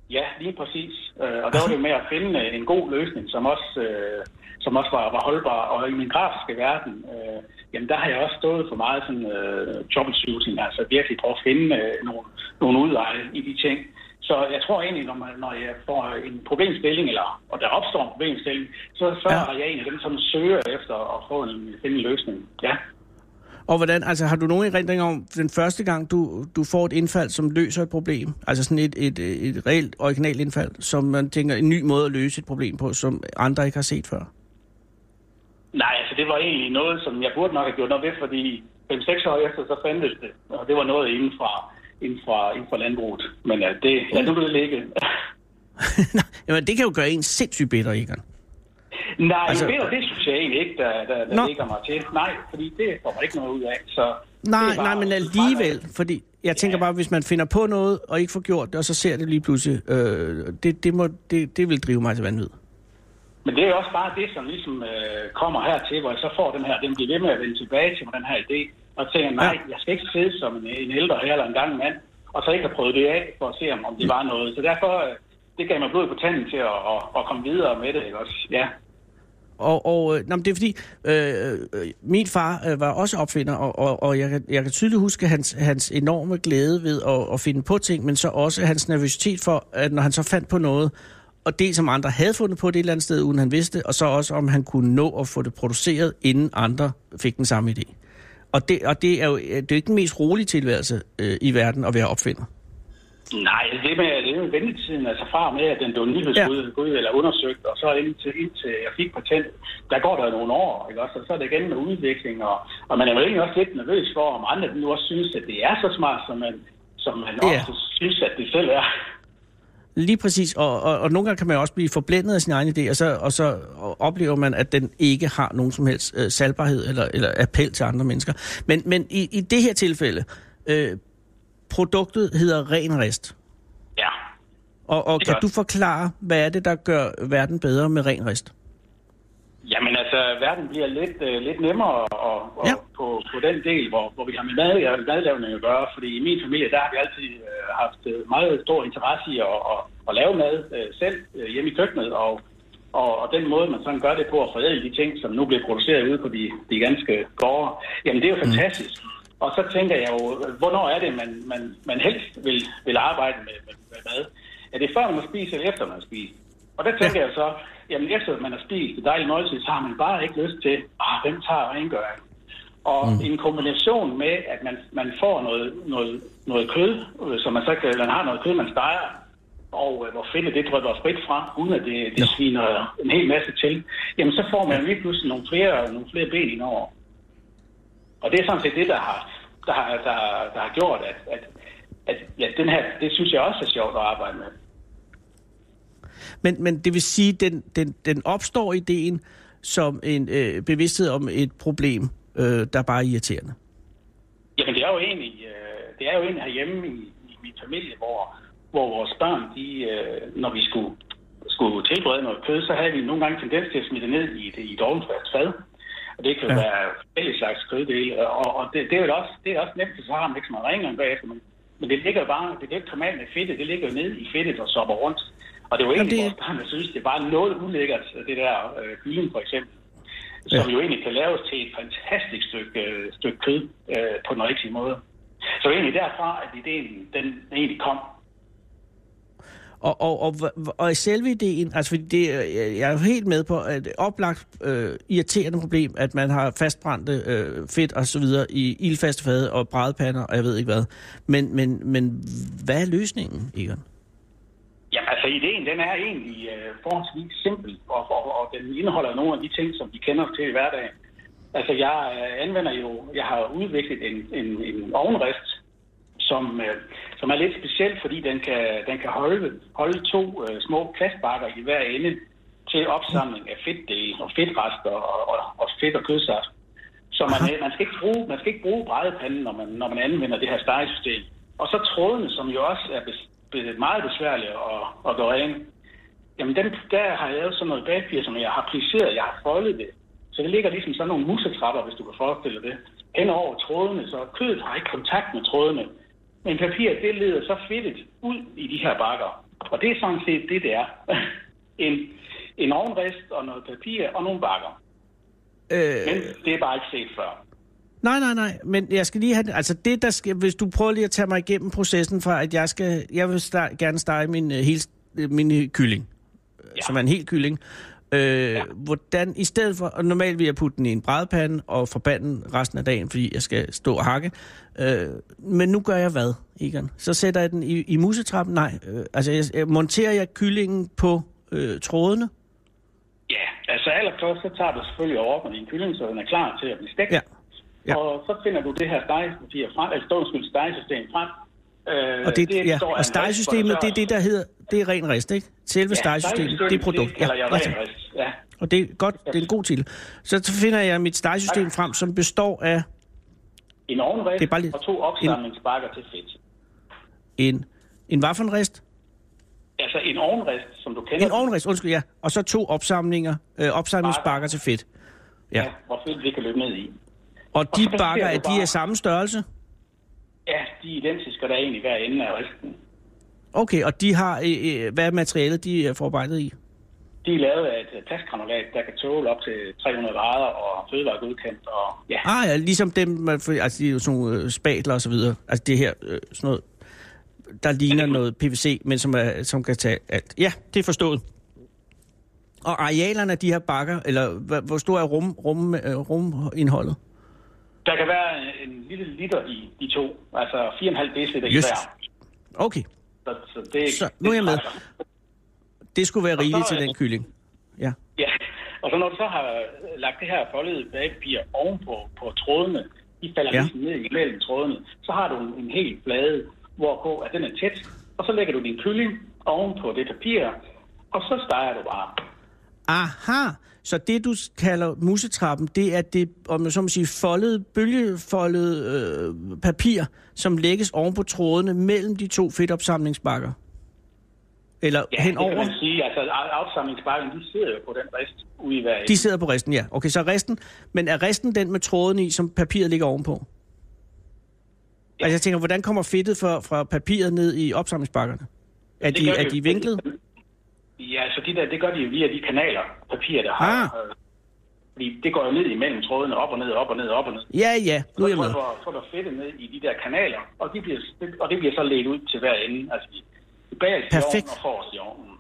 Ja, lige præcis. Øh, Og der var det med at finde øh, en god løsning, som også, øh, som også var, var holdbar. Og i min grafiske verden, øh, jamen der har jeg også stået for meget sådan øh, troubleshooting, altså virkelig prøve at finde øh, nogle, nogle udveje i de ting. Så jeg tror egentlig, når, man, når jeg får en problemstilling, eller og der opstår en problemstilling, så, så Ja. er jeg en af dem, som søger efter at få en, finde en løsning. Ja. Og hvordan, altså har du nogen erindring om den første gang, du, du får et indfald, som løser et problem? Altså sådan et, et, et reelt originalt indfald, som man tænker en ny måde at løse et problem på, som andre ikke har set før? Nej, altså det var egentlig noget, som jeg burde nok have gjort noget ved, fordi 5-6 år efter, så fandtes det. Og det var noget inden fra, inden fra, inden fra landbruget. Men uh, det, ja, nu det ligge. Jamen, det kan jo gøre en sindssygt bitter, Egon. Nej, Altså- altså, det, det synes jeg egentlig ikke, der, der, der Nå. ligger mig til. Nej, fordi det får man ikke noget ud af. Så Nej, bare- nej, men alligevel, fordi jeg tænker bare, hvis man finder på noget, og ikke får gjort det, og så ser det lige pludselig, øh, det, det, må, det, det vil drive mig til vanvid. Men det er også bare det, som ligesom øh, kommer hertil, hvor jeg så får den her, den bliver ved med at vende tilbage til mig, den her idé, og tænker, nej, jeg skal ikke sidde som en, en ældre her eller en gang mand, og så ikke have prøvet det af, for at se, om, om det var noget. Så derfor, øh, det gav mig blod på tanden til at, at, at komme videre med det, ikke også? Ja. Og, og øh, nå, det er fordi, øh, øh, min far øh, var også opfinder, og, og, og jeg, kan, jeg kan tydeligt huske hans, hans enorme glæde ved at, at finde på ting, men så også hans nervøsitet for, at når han så fandt på noget, og det som andre havde fundet på det et eller andet sted, uden han vidste, og så også om han kunne nå at få det produceret, inden andre fik den samme idé. Og det, og det er jo det er jo ikke den mest rolige tilværelse øh, i verden at være opfinder. Nej, det med, det jo ventetiden, altså fra med, at den blev nyhedsgud ja. eller undersøgt, og så indtil, indtil jeg fik patent, der går der nogle år, ikke også? Og så er det igen med udvikling, og, og man er jo egentlig også lidt nervøs for, om andre nu også synes, at det er så smart, som man, som man ja. også synes, at det selv er. Lige præcis, og, og, og nogle gange kan man også blive forblændet af sin egen idé, og så, og så oplever man, at den ikke har nogen som helst øh, salgbarhed eller, eller appel til andre mennesker. Men, men i, i det her tilfælde, øh, produktet hedder Ren Rest. Ja. Og, og kan du forklare, hvad er det, der gør verden bedre med Ren Rest? Jamen altså, verden bliver lidt, øh, lidt nemmere og, og Ja. på, på den del, hvor, hvor vi har med mad, madlavning at gøre. Fordi i min familie, der har vi altid øh, haft øh, meget stor interesse i at, at, at lave mad øh, selv øh, hjemme i køkkenet. Og, og, og den måde, man sådan gør det på at forædle de ting, som nu bliver produceret ude på de, de ganske gårde, jamen det er jo fantastisk. Og så tænker jeg jo, hvornår er det, man, man, man helst vil, vil arbejde med, med, med mad? Er det før man spist, eller efter man spist? Og der tænker ja. jeg så, jamen efter man har spist et dejligt måltid, så har man bare ikke lyst til, ah, hvem tager rengøring? Og mm. en kombination med, at man, man får noget, noget, noget kød, øh, som man så kan, man har noget kød, man steger, og øh, hvor fedtet det drøber frit fra, uden at det, det Ja. sviner en hel masse til, jamen så får man lige pludselig nogle flere, nogle flere ben indover. Og det er sådan set det, der har, der har, der, der har gjort, at, at, at ja, den her, det synes jeg også er sjovt at arbejde med. Men, men det vil sige, den, den, den opstår ideen som en øh, bevidsthed om et problem, øh, der bare er irriterende. Jamen det er jo egentlig, øh, det er jo egentlig herhjemme i, i min familie, hvor, hvor vores børn, de, øh, når vi skulle, skulle tilberede noget kød, så havde vi nogle gange tendens til at smide det ned i et, i et fad. Og det kan jo Ja. være forskellige slags køddele, og, og det, det, er jo også, det er også nemt, så har man ikke så meget ringer bagefter, men, men det ligger jo bare, det er ikke normalt med fedtet, det ligger jo nede i fedtet og sopper rundt. Og det er jo egentlig det- det... vores børn, der synes, det er bare noget ulækkert, det der øh, kylling for eksempel, som Ja. jo egentlig kan laves til et fantastisk stykke, øh, stykke kød øh, på den rigtige måde. Så egentlig derfra, at ideen den egentlig kom. Og, og, og, og, selve ideen, altså fordi det, øh, jeg er jo helt med på, at det oplagt øh, irriterende problem, at man har fastbrændte øh, fedt og så videre i ildfaste fade og brædepander, og jeg ved ikke hvad. Men, men, men hvad er løsningen, Egon? Jamen altså, ideen den er egentlig øh, forholdsvis simpel, og, og, og den indeholder nogle af de ting, som vi kender til i hverdagen. Altså, jeg øh, anvender jo, jeg har udviklet en, en, en ovnrist, som, øh, som er lidt speciel, fordi den kan, den kan holde, holde to øh, små plastbakker i hver ende til opsamling af fedtdele og fedtrester og, og, og fedt og kødsaft. Så man, øh, man, skal ikke bruge, man skal ikke bruge brædepanden, når man, når man anvender det her stegesystem. Og så trådene, som jo også er meget besværlige at, at gøre rene. Jamen, dem, der har jeg lavet sådan noget bagpapir, som jeg har plisseret, jeg har foldet det. Så det ligger ligesom sådan nogle musetrapper, hvis du kan forestille det, hen over trådene, så kødet har ikke kontakt med trådene. Men papir, det leder så fedtet ud i de her bakker. Og det er sådan set det, det er. en, en ovnrist og noget papir og nogle bakker. Øh... Men det er bare ikke set før. Nej, nej, nej, men jeg skal lige have. Altså det, der skal, hvis du prøver lige at tage mig igennem processen fra, at jeg skal, jeg vil start, gerne stege min, uh, hele, min kylling, ja. som er en helt kylling. Øh, ja. Hvordan, i stedet for, og normalt vil jeg putte den i en brædepande og forbande resten af dagen, fordi jeg skal stå og hakke. Øh, men nu gør jeg hvad, Egon? Så sætter jeg den i, i musetrappen? Nej, øh, altså jeg, jeg, monterer jeg kyllingen på øh, trådene? Ja, altså allerførst så tager du selvfølgelig over med din kylling, så den er klar til at blive stegt. Ja. Ja. Og så finder du det her stegepapir frem, altså undskyld, stegesystem frem. Øh, og det, det ja, og stegesystemet, det er det, der hedder, det er ren rist, ikke? Selve ja, stegesystemet, det er produkt. Det ja, jeg ren rist, ja. Og det er godt, det er en god titel. Så finder jeg mit stegesystem frem, som består af... En ovnrist det er bare lige, og to opsamlingsbakker til fedt. En, en hvad for en rist? Altså en ovnrist, som du kender. En ovnrist, undskyld, ja. Og så to opsamlinger, øh, opsamlingsbakker til fedt. Ja. ja, hvor fedt vi kan løbe ned i. Og de og bakker, er de af samme størrelse? Ja, de er identiske, og der er egentlig hver ende af risten. Okay, og de har, øh, hvad er materialet, de er forarbejdet i? De er lavet af et plastgranulat, der kan tåle op til 300 grader og fødevaregodkendt. Og, ja. Ah ja, ligesom dem, altså de er jo sådan nogle spatler og så videre. Altså det her, øh, sådan noget, der ligner ja, noget PVC, men som, er, som kan tage alt. Ja, det er forstået. Og arealerne af de her bakker, eller hvor stor er rum, rum, rumindholdet? Der kan være en lille liter i de to, altså 4,5 dl i hver. Okay. Så, så, det, så nu er jeg med. Det skulle være rigeligt til den kylling. Ja. Ja, og så når du så har lagt det her foldede bagpapir ovenpå på trådene, de falder ja. ligesom ned imellem trådene, så har du en, en helt flade, hvorpå at den er tæt, og så lægger du din kylling ovenpå det papir, og så steger du bare. Aha, så det du kalder musetrappen, det er det, om man så må sige, foldet, bølgefoldet øh, papir, som lægges oven på trådene mellem de to fedtopsamlingsbakker? Eller ja, henover? det kan man sige. Altså, opsamlingsbakken, de sidder jo på den rist ude i hver De sidder på resten, ja. Okay, så resten, men er resten den med tråden i, som papiret ligger ovenpå? Ja. Altså jeg tænker, hvordan kommer fedtet fra, fra papiret ned i opsamlingsbakkerne? Er, de, er de vinklet? Ja, så de der, det gør de jo via de kanaler, papir, der har. Ah. Øh, fordi det går jo ned imellem trådene, op og ned, op og ned, op og ned. Ja, ja, nu er jeg med. Så får der fedtet ned i de der kanaler, og, de bliver, og det bliver så ledt ud til hver ende. Altså bag Perfekt. og forrest i ovnen.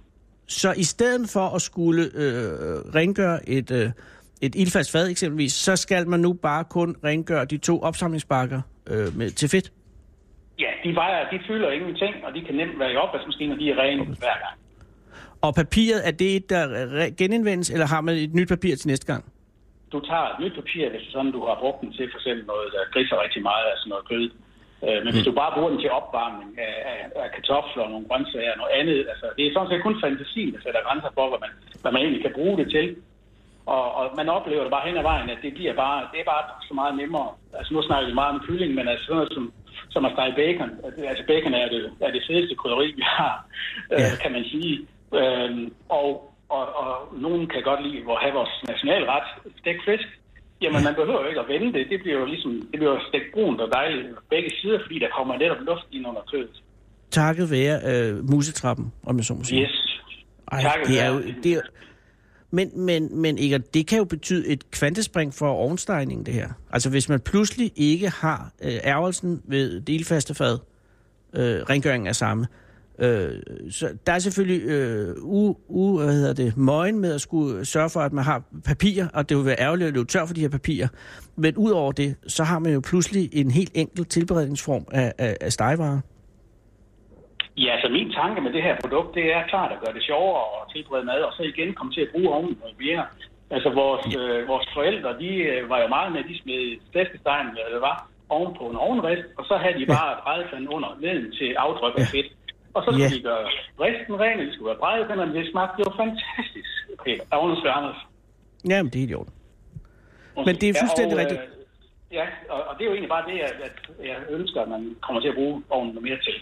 Så i stedet for at skulle øh, rengøre et, øh, et ildfast fad eksempelvis, så skal man nu bare kun rengøre de to opsamlingsbakker øh, med, til fedt? Ja, de vejer, de fylder ingenting, og de kan nemt være i opvaskemaskinen, og de er rene hver gang. Og papiret, er det et, der genindvendes, eller har man et nyt papir til næste gang? Du tager et nyt papir, hvis sådan, du har brugt den til for eksempel noget, der griser rigtig meget, altså noget kød. Øh, men mm. hvis du bare bruger den til opvarmning af, af, af kartofler og nogle grøntsager og noget andet, altså det er sådan set kun fantasi, der sætter grænser for, hvad man, hvad man egentlig kan bruge det til. Og, og man oplever det bare hen ad vejen, at det bliver bare, det er bare så meget nemmere. Altså nu snakker vi meget om kylling, men altså sådan noget som, som at stege bacon. Altså bacon er det, er det fedeste krydderi, vi har, øh, ja. kan man sige. Øhm, og, og, og nogen kan godt lide at have vores nationalret, stegt fisk. Jamen, man behøver jo ikke at vende det. Det bliver jo ligesom, det bliver jo stegt brunt og dejligt begge sider, fordi der kommer netop luft ind under kødet. Takket være øh, musetrappen, om jeg så må sige. Yes. Ej, det er jo, det er, men, men, men ikke, det kan jo betyde et kvantespring for ovnstegningen, det her. Altså hvis man pludselig ikke har øh, ærgelsen ved delfaste fad, øh, rengøringen er samme, Øh, så der er selvfølgelig øh, u, u, hvad hedder det, møgen med at skulle sørge for, at man har papir, og det vil være ærgerligt at løbe tør for de her papirer. Men ud over det, så har man jo pludselig en helt enkel tilberedningsform af, af, af stegevarer. Ja, altså min tanke med det her produkt, det er klart at gøre det sjovere at tilberede mad, og så igen komme til at bruge ovnen noget mere. Altså vores, øh, vores forældre, de øh, var jo meget med, de smed flæskestegen, eller det var, oven på en ovnrist, og så havde de bare brædefanden under neden til aftryk af fedt. Og så skulle Ja. de gøre risten ren, de skulle være brædefanden, det smagte jo fantastisk. Peter, der var Anders. Jamen, det er helt i orden. Men det er fuldstændig og, rigtigt. Øh, ja, og, og det er jo egentlig bare det, at, at jeg ønsker, at man kommer til at bruge ovnen noget mere til.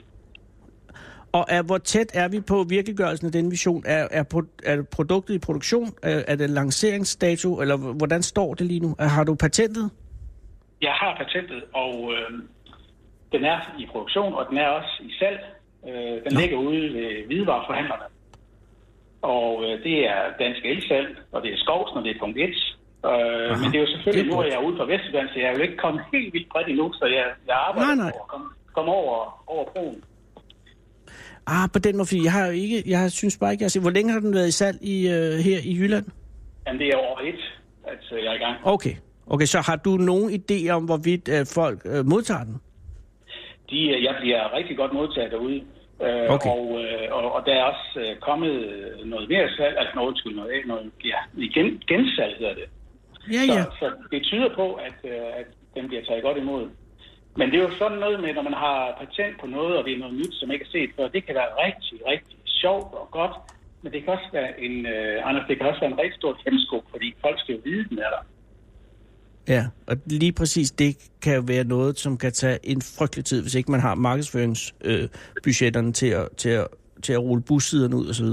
Og er, hvor tæt er vi på virkeliggørelsen af den vision? Er, er, pro, er produktet i produktion? Er, er det lanceringsdato? Eller hvordan står det lige nu? Har du patentet? Jeg har patentet, og øh, den er i produktion, og den er også i salg. Øh, den ligger ude ved hvidevareforhandlerne. Og øh, det er Dansk Elsalg, og det er Skovsen, og det er punkt 1. Øh, men det er jo selvfølgelig, nu er jeg ude fra Vestjylland, så jeg er jo ikke kommet helt vildt bredt endnu, så jeg, jeg arbejder Nej, nej. på at komme, komme over, over broen. Ah, på den måde, fordi jeg har jo ikke, jeg synes bare ikke, jeg har set, hvor længe har den været i salg i, øh, her i Jylland? Jamen, det er over et, at øh, jeg er i gang. Okay. Okay, så har du nogen idé om, hvorvidt øh, folk øh, modtager den? De, øh, jeg bliver rigtig godt modtaget derude. Øh, Okay. og, øh, og, og der er også øh, kommet noget mere salg, altså noget, undskyld, noget, noget ja, igen, gensalg hedder det. Ja, ja. Så, så det tyder på, at, øh, at den bliver taget godt imod. Men det er jo sådan noget med, når man har patent på noget, og det er noget nyt, som ikke er set før, det kan være rigtig, rigtig sjovt og godt, men det kan også være en, øh, Anders, det kan også være en rigtig stor hemsko, fordi folk skal jo vide, den er der. Ja, og lige præcis det kan jo være noget, som kan tage en frygtelig tid, hvis ikke man har markedsføringsbudgetterne øh, til, at, til, at, til at rulle bussiderne ud osv.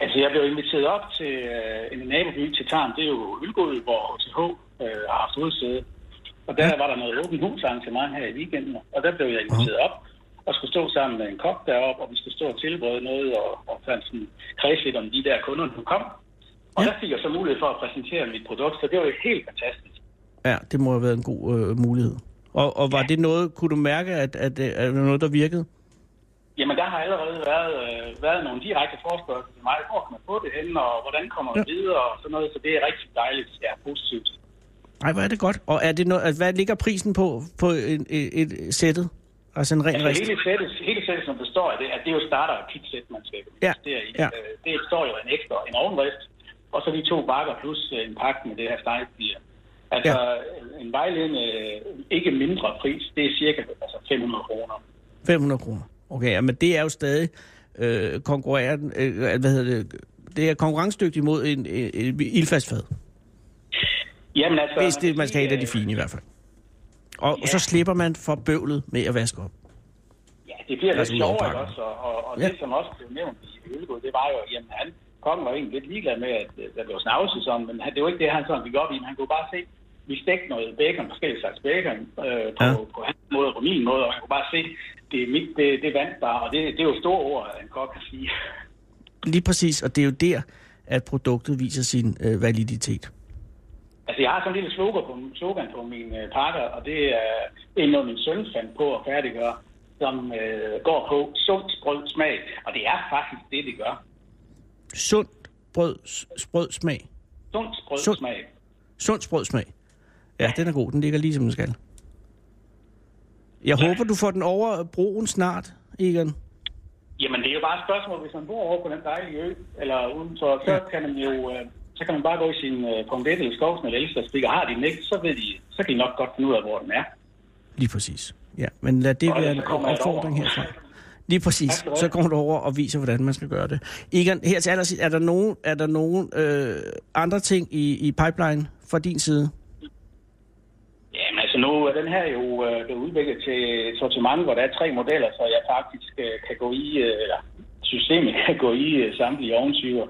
Altså, jeg blev inviteret op til øh, en naboby til Tarm, det er jo Ølgod, hvor HTH øh, har haft hovedsæde. Og der var der noget åbent hus arrangement her i weekenden, og der blev jeg inviteret op og skulle stå sammen med en kok deroppe, og vi skulle stå og tilberede noget og, og fandt sådan kreds lidt om de der kunder, der kom. Og Ja. der fik jeg så mulighed for at præsentere mit produkt, så det var jo helt fantastisk. Ja, det må have været en god øh, mulighed. Og, og var det noget, kunne du mærke, at, at, at, at det var noget, der virkede? Jamen, der har allerede været, øh, været nogle direkte forspørgsel til mig. Hvor kan man få det henne, og hvordan kommer man Ja. videre, og sådan noget. Så det er rigtig dejligt. Ja, positivt. Nej, hvor er det godt. Og er det noget, altså, hvad ligger prisen på, på et, et, et sættet? Altså en ren Altså rist? hele sættet, hele sættet, som består af det, at det er jo starter et kitsæt, man skal Ja, investere i. ja. Øh, Det består jo af en ekstra, en ovenrist, og så de to bakker plus øh, en pakke med det her stegebier. Altså ja. en vejledende, øh, ikke mindre pris, det er cirka altså 500 kroner. 500 kroner. Okay, men det er jo stadig øh, konkurrerende, øh, hvad hedder det, det er konkurrencedygtigt mod en, en, en ildfast fad. Jamen altså... Hvis det, man skal have et af de sige, fine i hvert fald. Og, Ja. så slipper man for bøvlet med at vaske op. Ja, det bliver lidt Altså, over sjovere, også? Og, og, og Ja. det, som også blev nævnt i Ølgod, det var jo, jamen han, kongen var egentlig lidt ligeglad med, at øh, der blev snavset sådan, men det var ikke det, han sådan gik op i, han kunne bare se, vi stegte noget bacon, forskellige slags bacon, øh, på, Ja. på hans måde og på min måde, og han kunne bare se, det, er mit, det, det vandt bare, og det, det er jo store ord, en kok kan sige. Lige præcis, og det er jo der, at produktet viser sin øh, validitet. Altså, jeg har sådan en lille slogan på, slogan på mine øh, pakker, og det er en noget, min søn fandt på at færdiggøre, som øh, går på sundt brød smag, og det er faktisk det, det gør. Sund brød, sprød smag. Sundt brød Sund. smag. Sund sprød smag. Ja, den er god. Den ligger lige som den skal. Jeg Ja. håber, du får den over broen snart, Egon. Jamen, det er jo bare et spørgsmål, hvis man bor over på den dejlige ø, eller udenfor, så Ja. kan man jo... Øh, så kan man bare gå i sin øh, 1 eller skovsen eller elsterstik, og har de den ikke, så, ved de, så kan de nok godt finde ud af, hvor den er. Lige præcis. Ja, men lad det Og være en opfordring herfra. Lige præcis. Så kommer du over og viser, hvordan man skal gøre det. Egon, her til allersidst, er der nogen, er der nogen øh, andre ting i, i pipeline fra din side? Altså, nu er den her jo øh, blevet udviklet til et sortiment, hvor der er tre modeller, så jeg faktisk øh, kan gå i, øh, systemet kan gå i øh, samtlige oventyper.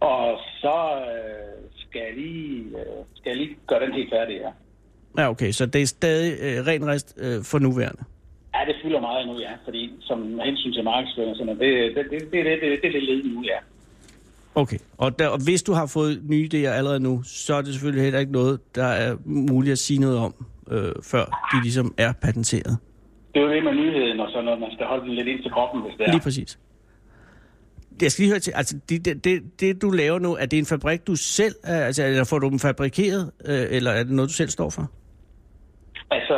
Og så øh, skal, jeg lige, øh, skal jeg lige gøre den helt færdig her. Ja, okay, så det er stadig øh, ren rest øh, for nuværende. Ja, det fylder meget nu, ja, fordi som hensyn til markedsføring og sådan noget, det, det, det, det, det, det, det er det led nu, ja. Okay, og, der, og hvis du har fået nye idéer allerede nu, så er det selvfølgelig heller ikke noget, der er muligt at sige noget om, øh, før de ligesom er patenteret. Det er jo det med nyheden og sådan noget, man skal holde den lidt ind til kroppen, hvis det er. Lige præcis. jeg skal lige høre til, altså det, det, det, det du laver nu, er det en fabrik, du selv, er- altså, eller får du dem fabrikeret, øh, eller er det noget, du selv står for? Altså,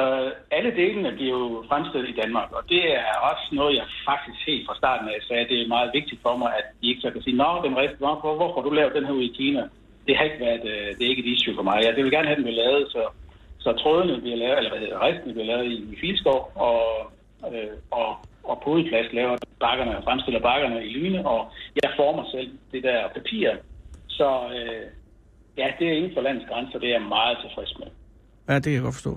alle delene bliver jo fremstillet i Danmark, og det er også noget, jeg faktisk helt fra starten af sagde, det er meget vigtigt for mig, at de ikke så kan sige, Nå, den hvor, hvorfor har du lavet den her ude i Kina? Det har ikke været, øh, det er ikke et issue for mig. Jeg vil gerne have den lavet, så, så trådene bliver lavet, eller hvad hedder resten bliver lavet i, i Filskov, og, øh, og, og på udplads laver bakkerne, fremstiller bakkerne i Lyne, og jeg former selv det der papir. Så øh, ja, det er inden for landets grænser, det er jeg meget tilfreds med. Ja, det kan jeg godt forstå.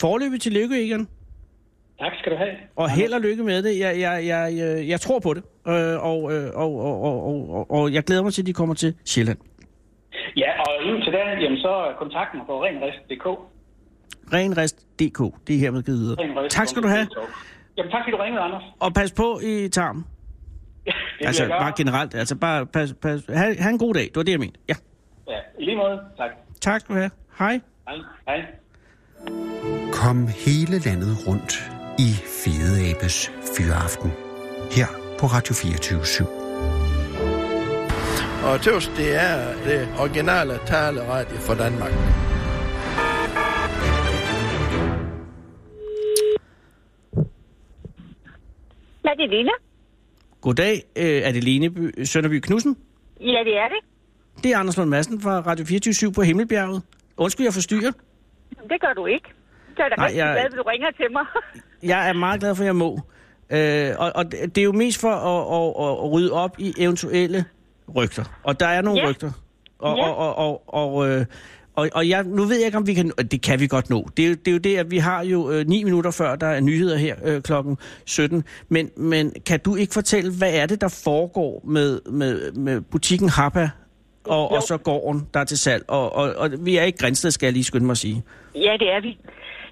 Forløbet til lykke, Egon. Tak skal du have. Og held og lykke med det. Jeg, jeg, jeg, jeg, jeg tror på det. Øh, og, øh, og, og, og, og, og, og jeg glæder mig til, at de kommer til Sjælland. Ja, og indtil da, jamen, så er kontakten på renrest.dk. Renrest.dk. Det er hermed givet videre. Renrest. Tak skal du have. Jamen, tak fordi du ringede, Anders. Og pas på i tarmen. Det Altså bare generelt. Altså bare pas, pas. Ha, ha en god dag. Det var det, jeg mente. Ja. Ja, i lige måde. Tak. Tak skal du have. Hej. Hej. Hej. Kom hele landet rundt i Fede Abes Fyraften. Her på Radio 24 Og tøvs, det er det originale taleradio for Danmark. Er Lene. Goddag. Øh, er By, Sønderby Knudsen? Ja, det er det. Det er Anders Lund Madsen fra Radio 24 på Himmelbjerget. Undskyld, jeg forstyrrer. Det gør du ikke. Så er da Nej, rigtig jeg- glad, at du ringer til mig. Jeg er meget glad for, at jeg må. Øh, og, og det det er jo mest for at, at, at, at rydde op i eventuelle rygter. Og der er nogle Ja. rygter. Og, Ja. og, og, og, og, øh, og, og jeg, nu ved jeg ikke, om vi kan... Det kan vi godt nå. Det er jo det, er jo det at vi har jo øh, ni minutter før, der er nyheder her øh, klokken 17. Men, men kan du ikke fortælle, hvad er det, der foregår med, med, med butikken Happa og, og så gården, der er til salg? Og, og, og vi er ikke Grænsted, skal jeg lige skynde mig at sige. ja, det er vi.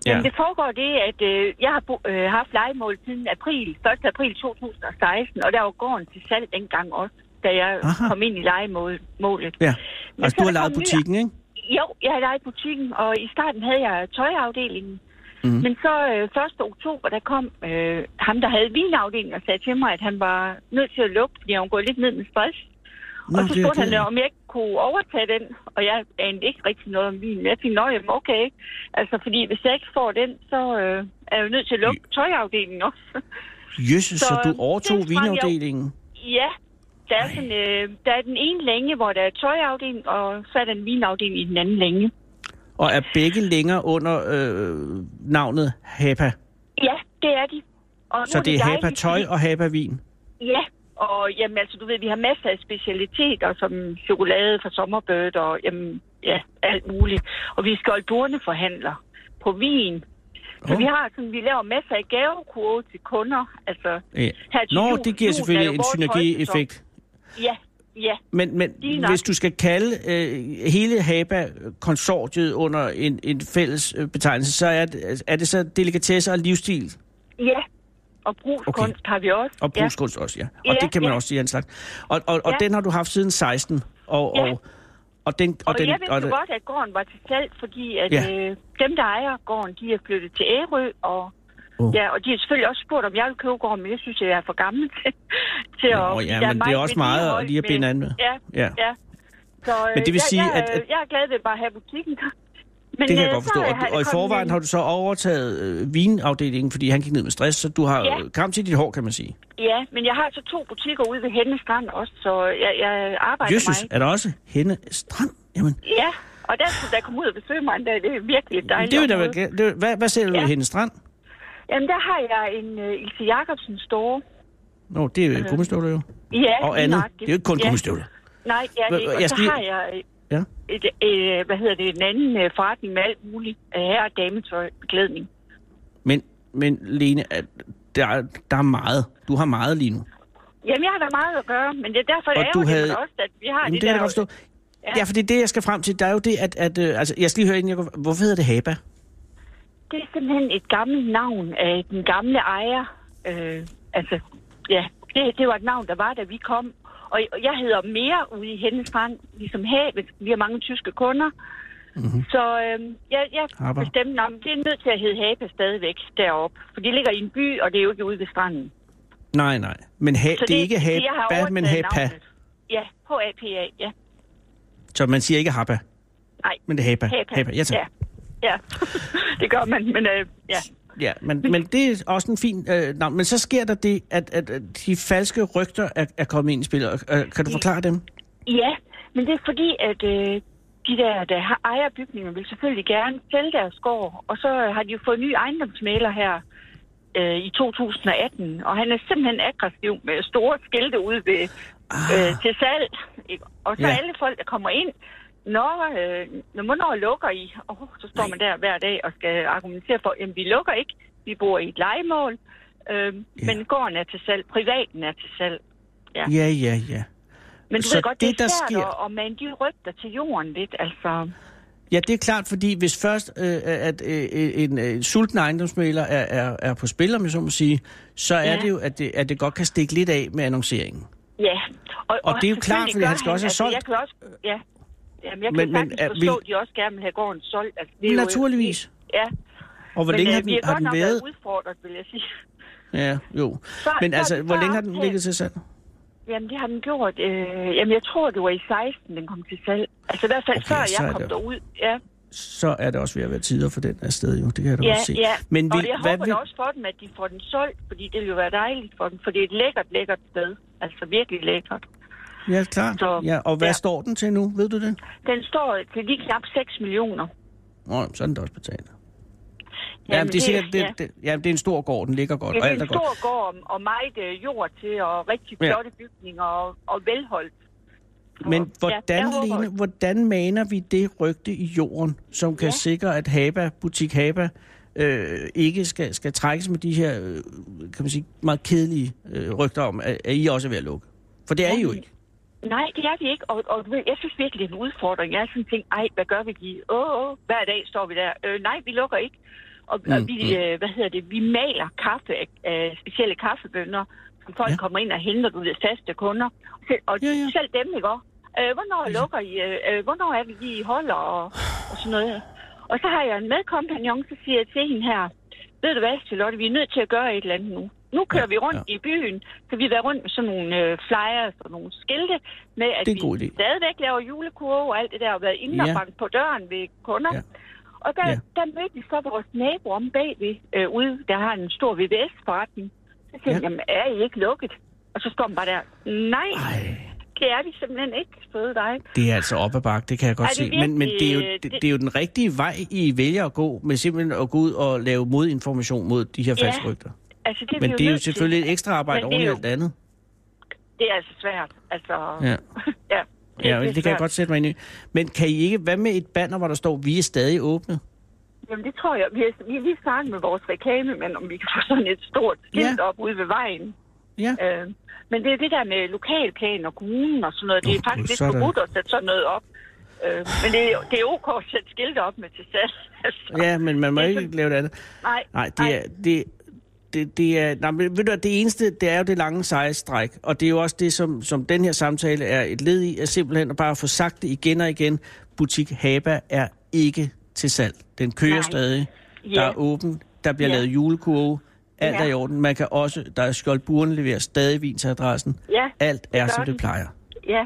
Ja. Jamen, det foregår det, at øh, jeg har bo, øh, haft legemål siden april, 1. april 2016, og der var gården til salg dengang også, da jeg Aha. Kom ind i legemålet. Ja. Men Altså, så du har lejet kommet nye- butikken, ikke? Jo, jeg har lejet butikken, og i starten havde jeg tøjafdelingen. Mm. Men så øh, 1. oktober, der kom øh, ham, der havde vinafdelingen, og sagde til mig, at han var nødt til at lukke, fordi han var gået lidt ned med stress. Nå, og så spurgte han, om jeg ikke kunne overtage den, og jeg anede ikke rigtig noget om vin. Men jeg tænkte, jamen okay. Altså, fordi hvis jeg ikke får den, så øh, er jeg jo nødt til at lukke tøjafdelingen også. Jøsses, så, Så, du øh, overtog jeg jo- vinafdelingen? ja, der er, sådan, øh, der er den ene længe, hvor der er tøjafdeling, og så er der en vinafdeling i den anden længe. Og er begge længere under øh, navnet Hapa? Ja, det er de. Og Så det er Hapa Tøj og Hapa Vin? Ja, og jamen, altså, du ved, vi har masser af specialiteter, som chokolade fra Sommerbird og jamen, ja, alt muligt. Og vi er skoldborne forhandler på vin. Så Åh. vi har sådan, vi laver masser af gavekurve til kunder. Altså, Ja. her til Nå, jul- det giver er selvfølgelig en synergieffekt. Ja, ja. Men, men hvis du skal kalde øh, hele Hapa-konsortiet under en, en fælles øh, betegnelse, så er det, er det så delikatesse og livsstil Ja, og brugskunst okay. har vi også. og brugskunst også, ja. Og Ja, det kan man ja. også sige en slags. Og, og, og Ja. den har du haft siden 16. Og, Ja. og, og den, Og, og den, jeg vidste og jo den, godt, at gården var til salg, fordi at, Ja. ja. øh, dem, der ejer gården, de er flyttet til Ærø, og. Oh. ja, og de har selvfølgelig også spurgt, om jeg vil købe gården, men det synes jeg, jeg er for gammel til, til Nå, at... ja, men det er også meget at lige at binde an med. Ja, Ja. ja. Så, øh, Men det vil jeg, sige, jeg, at- øh, at- jeg er glad ved bare at have butikken. Men, det kan jeg øh, godt forstå. Og, og i forvejen en- har du så overtaget øh, vinafdelingen, fordi han gik ned med stress, så du har Ja. kamp til dit hår, kan man sige. Ja, men jeg har så to butikker ude ved Henne Strand også, så jeg, jeg arbejder Jøsses, meget. er der også henne strand? Jamen, Ja, og der skulle der komme ud og besøge mig en dag. Det er virkelig dejligt det vil da være, hvad, hvad ser du Ja. ved henne strand? Jamen, der har jeg en uh, Ilse Jacobsen store. Nå, det er jo Øh. gummistøvler jo. Ja, Og andet. nøjagtigt. Det er jo ikke kun ja. gummistøvler. Nej, ja, det, er- og jeg så har jeg øh, Ja. et, øh, hvad hedder det, en anden øh, forretning med alt muligt. Øh, her og dametøj, beklædning. Men, men Lene, der, er- der er meget. Du har meget lige nu. Jamen, jeg har da meget at gøre, men det er derfor, Og jeg ærger havde- også, at vi har Jamen, det, det kan der... jeg godt forstå. Ja. Ja, for det er det, jeg skal frem til. Der er jo det, at... at øh, altså, jeg skal lige høre, inden jeg. Hvorfor hedder det Haba? Det er simpelthen et gammelt navn af den gamle ejer. Øh, altså, ja, det, det var et navn, der var, da vi kom. Og jeg hedder mere ude i Hennesstrand, ligesom havet. Vi har mange tyske kunder. Mm-hmm. Så øh, jeg, jeg Haber. bestemte, om det er nødt til at hedde Haba stadigvæk deroppe. For det ligger i en by, og det er jo ikke ude ved stranden. Nej, nej. Men ha, Så det, er ikke det, Haba, men Hapa. Ja, H-A-P-A, ja. Så man siger ikke Haba, Nej. men det er Haba. Hapa. Ja, tak. Ja, ja. det gør man, men øh, ja. Ja, men, men det er også en fin øh, navn. Men så sker der det, at, at, at de falske rygter er, er kommet ind i spillet. Øh, Kan du forklare dem? Ja, men det er fordi, at øh, de der, der har ejer bygninger, vil selvfølgelig gerne sælge deres gård. Og så har de jo fået ny ejendomsmaler her øh, i 2018. Og han er simpelthen aggressiv med store skilte ude ved, øh, til salg. Ikke? Og så ja. alle folk, der kommer ind, når, øh, når, hvornår lukker I? Og så står man der hver dag og skal argumentere for, at vi lukker ikke. Vi bor i et legemål. Øh, ja. Men gården er til salg. Privaten er til salg. Ja. Ja, ja, ja. Men du Så ved godt, det, det, der er svært sker- at, mande de rygter til jorden lidt. Altså, Ja, det er klart, fordi hvis først øh, at øh, en, en sulten ejendomsmaler er, er, er på spil, om jeg så må sige, så er Ja. det jo, at det, at det godt kan stikke lidt af med annonceringen. ja. Og det er jo klart, fordi han skal også have altså, solgt. Jeg kan også, ja. Jamen, jeg kan Men- men, men sagtens er- forstå, vil- at de også gerne vil have gården solgt. Altså, det er jo- Naturligvis. Ja. Og hvor men, længe øh, har den, vi har, den nok været? udfordret, vil jeg sige. Ja, jo. Så- Men så- altså, så hvor længe har den ligget til salg? Jamen, det har den gjort. Øh, jamen, jeg tror, det var i 16, den kom til salg. Altså, i hvert fald Okay, før så jeg kom det- derud. Ja, Så er det også ved at være tider for den afsted, jo. Det kan jeg da ja, godt se. ja. Men og vil, jeg hvad håber vil, også for dem, at de får den solgt, fordi det vil jo være dejligt for dem, for det er et lækkert, lækkert sted. Altså, virkelig lækkert. Ja, klart. Så- ja, og hvad ja. står den til nu? Ved du det? Den står til lige knap 6 millioner. Nå, så er den da også betalt. Ja, Jamen, det er sikkert, det, ja. det, ja, det er en stor gård, den ligger godt, Ja, det er en godt. stor gård og meget øh, jord til, og rigtig Ja. flotte bygninger, og, og velholdt. Men Og- hvordan, ja, Lene, hvordan maner vi det rygte i jorden, som kan ja. Ja. sikre, at Haba, butik Haba, øh, ikke skal, skal trækkes med de her, øh, kan man sige, meget kedelige øh, rygter om, at, at I også er ved at lukke? For det er I jo ikke. Nej, det er vi ikke, og, og jeg synes virkelig, det er en udfordring. Jeg sådan tænkt, ej, hvad gør vi lige? Åh, åh, hver dag står vi der. Øh, nej, vi lukker ikke. Og, mm, og vi, mm. øh, hvad hedder det, vi maler kaffe af specielle kaffebønner, som folk Ja. ja. kommer ind og henter, du ved, faste kunder. Selv, og Ja, ja, ja. ja. selv dem, ikke også? Øh, hvornår lukker I? Øh, øh, hvornår er vi lige i holder? Og, og sådan noget. Og så har jeg en medkompagnon, så siger jeg til hende her, ved du hvad, Charlotte, vi er nødt til at gøre et eller andet nu. Nu kører Ja, vi rundt ja. i byen, så vi været rundt med sådan nogle øh, flyers og nogle skilte med, at er vi idé. stadigvæk laver julekurve og alt det der, og været inde Ja. og på døren ved kunder. Ja. Og der, Ja. der mødte vi så vores nabo om bagved, øh, ude, der har en stor VVS-forretning. Så siger Ja. ja. jamen er I ikke lukket? Og så står man bare der, nej, Ej, det er vi simpelthen ikke, søde dig. det er altså op ad bakke, det kan jeg godt Ej, se. er Men, men det, er jo, virkelig, det, det- det er jo den rigtige vej, I vælger at gå, med simpelthen at gå ud og lave modinformation mod de her Ja, falske rygter. Altså, det er Men det er jo nødt til. selvfølgelig et ekstra arbejde Men oven det i alt andet. Det er altså svært. Altså, Ja. ja. Ja, det det kan jeg godt sætte mig ind i. Men kan I ikke, hvad med et banner, hvor der står, vi er stadig åbne? Jamen, det tror jeg. Vi har, vi har lige snakket med vores reklamemand, om vi kan få sådan et stort skilt Ja. op ude ved vejen. Ja. Øh, men det er det der med lokalplan og kommunen og sådan noget. Det er Åh, faktisk lidt forbudt at sætte sådan noget op. Øh, men det er, det er ok at sætte skilte op med til salg. Altså, Ja, men man må det ikke lave det andet. Nej, Nej, det er... Det, det, det er, nej, men ved du, det eneste, det er jo det lange seje stræk, og det er jo også det, som, som den her samtale er et led i, er simpelthen at bare få sagt det igen og igen. Butik Haba er ikke til salg. Den kører Nej. stadig. Ja. Der er åben. Der bliver Ja. lavet julekurve. Alt Ja. er i orden. Man kan også, der er skjold buren leverer stadig vin til adressen. Ja, Alt er, som det plejer. Ja,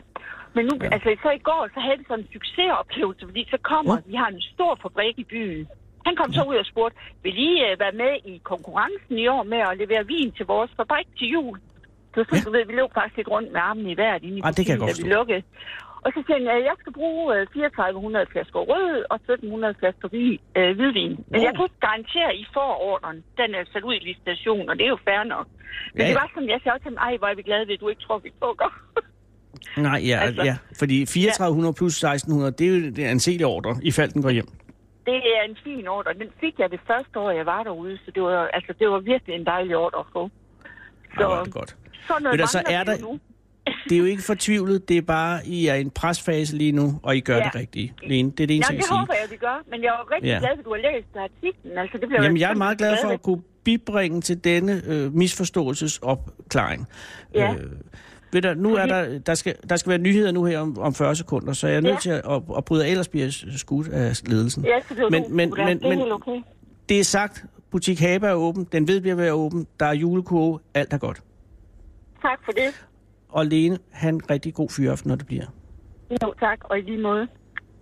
men nu, Ja. altså så i går, så havde vi sådan en succesoplevelse, fordi så kommer, ja. vi har en stor fabrik i byen. Han kom så ud og spurgte, vil I uh, være med i konkurrencen i år med at levere vin til vores fabrik til jul? Så, så Ja. du ved, vi løb faktisk lidt rundt med armen i vejret inde i Ah, det kan jeg butikken, godt da vi lukkede. Og så siger han, at jeg skal bruge uh, 3400 flasker rød og 1700 flasker vin, uh, hvidvin. Men Wow. jeg kan ikke garantere, at I får ordren. Den er sat ud i licitation, og det er jo fair nok. Men Ja, det ja. var sådan, jeg sagde til ham, ej, hvor er vi glade ved, at du ikke tror, vi bukker. Nej, ja, altså, ja. Fordi 3400 plus 1600, det er jo en selig ordre, i fald den går hjem. Det er en fin ordre. Den fik jeg det første år, jeg var derude, så det var, altså, det var virkelig en dejlig ordre at få. Så, ja, det godt. sådan noget Ved du, så mangler er der- nu. Det er jo ikke fortvivlet, det er bare, I er i en presfase lige nu, og I gør ja. Det rigtige. Lene, det er det eneste, Jamen, jeg det sige. håber jeg, vi gør. Men jeg er rigtig Ja. glad, at du har læst artiklen. Altså, det bliver Jamen, jeg er meget glad for at kunne bibringe til denne øh, misforståelsesopklaring. Ja. Øh, ved du, nu er der, der, skal, der skal være nyheder nu her om, om 40 sekunder, så jeg er nødt Ja. til at, at, at bryde, ellers bliver skudt af ledelsen. Ja, det er Men- men, men- det er men- helt okay. Det er sagt, butik Haba er åben, den ved bliver at være åben, der er julekurve, alt er godt. Tak for det. Og Lene, han en rigtig god fyraften, når det bliver. Jo, tak. Og i lige måde.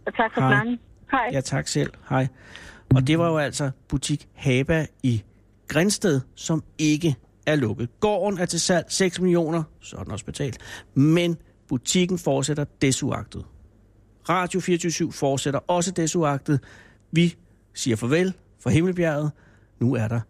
Og tak for Hej. snakken. Hej. Ja, tak selv. Hej. Og det var jo altså butik Haba i Grænsted, som ikke er lukket. Gården er til salg 6 millioner, så er den også betalt. Men butikken fortsætter desuagtet. Radio 24 fortsætter også desuagtet. Vi siger farvel fra Himmelbjerget. Nu er der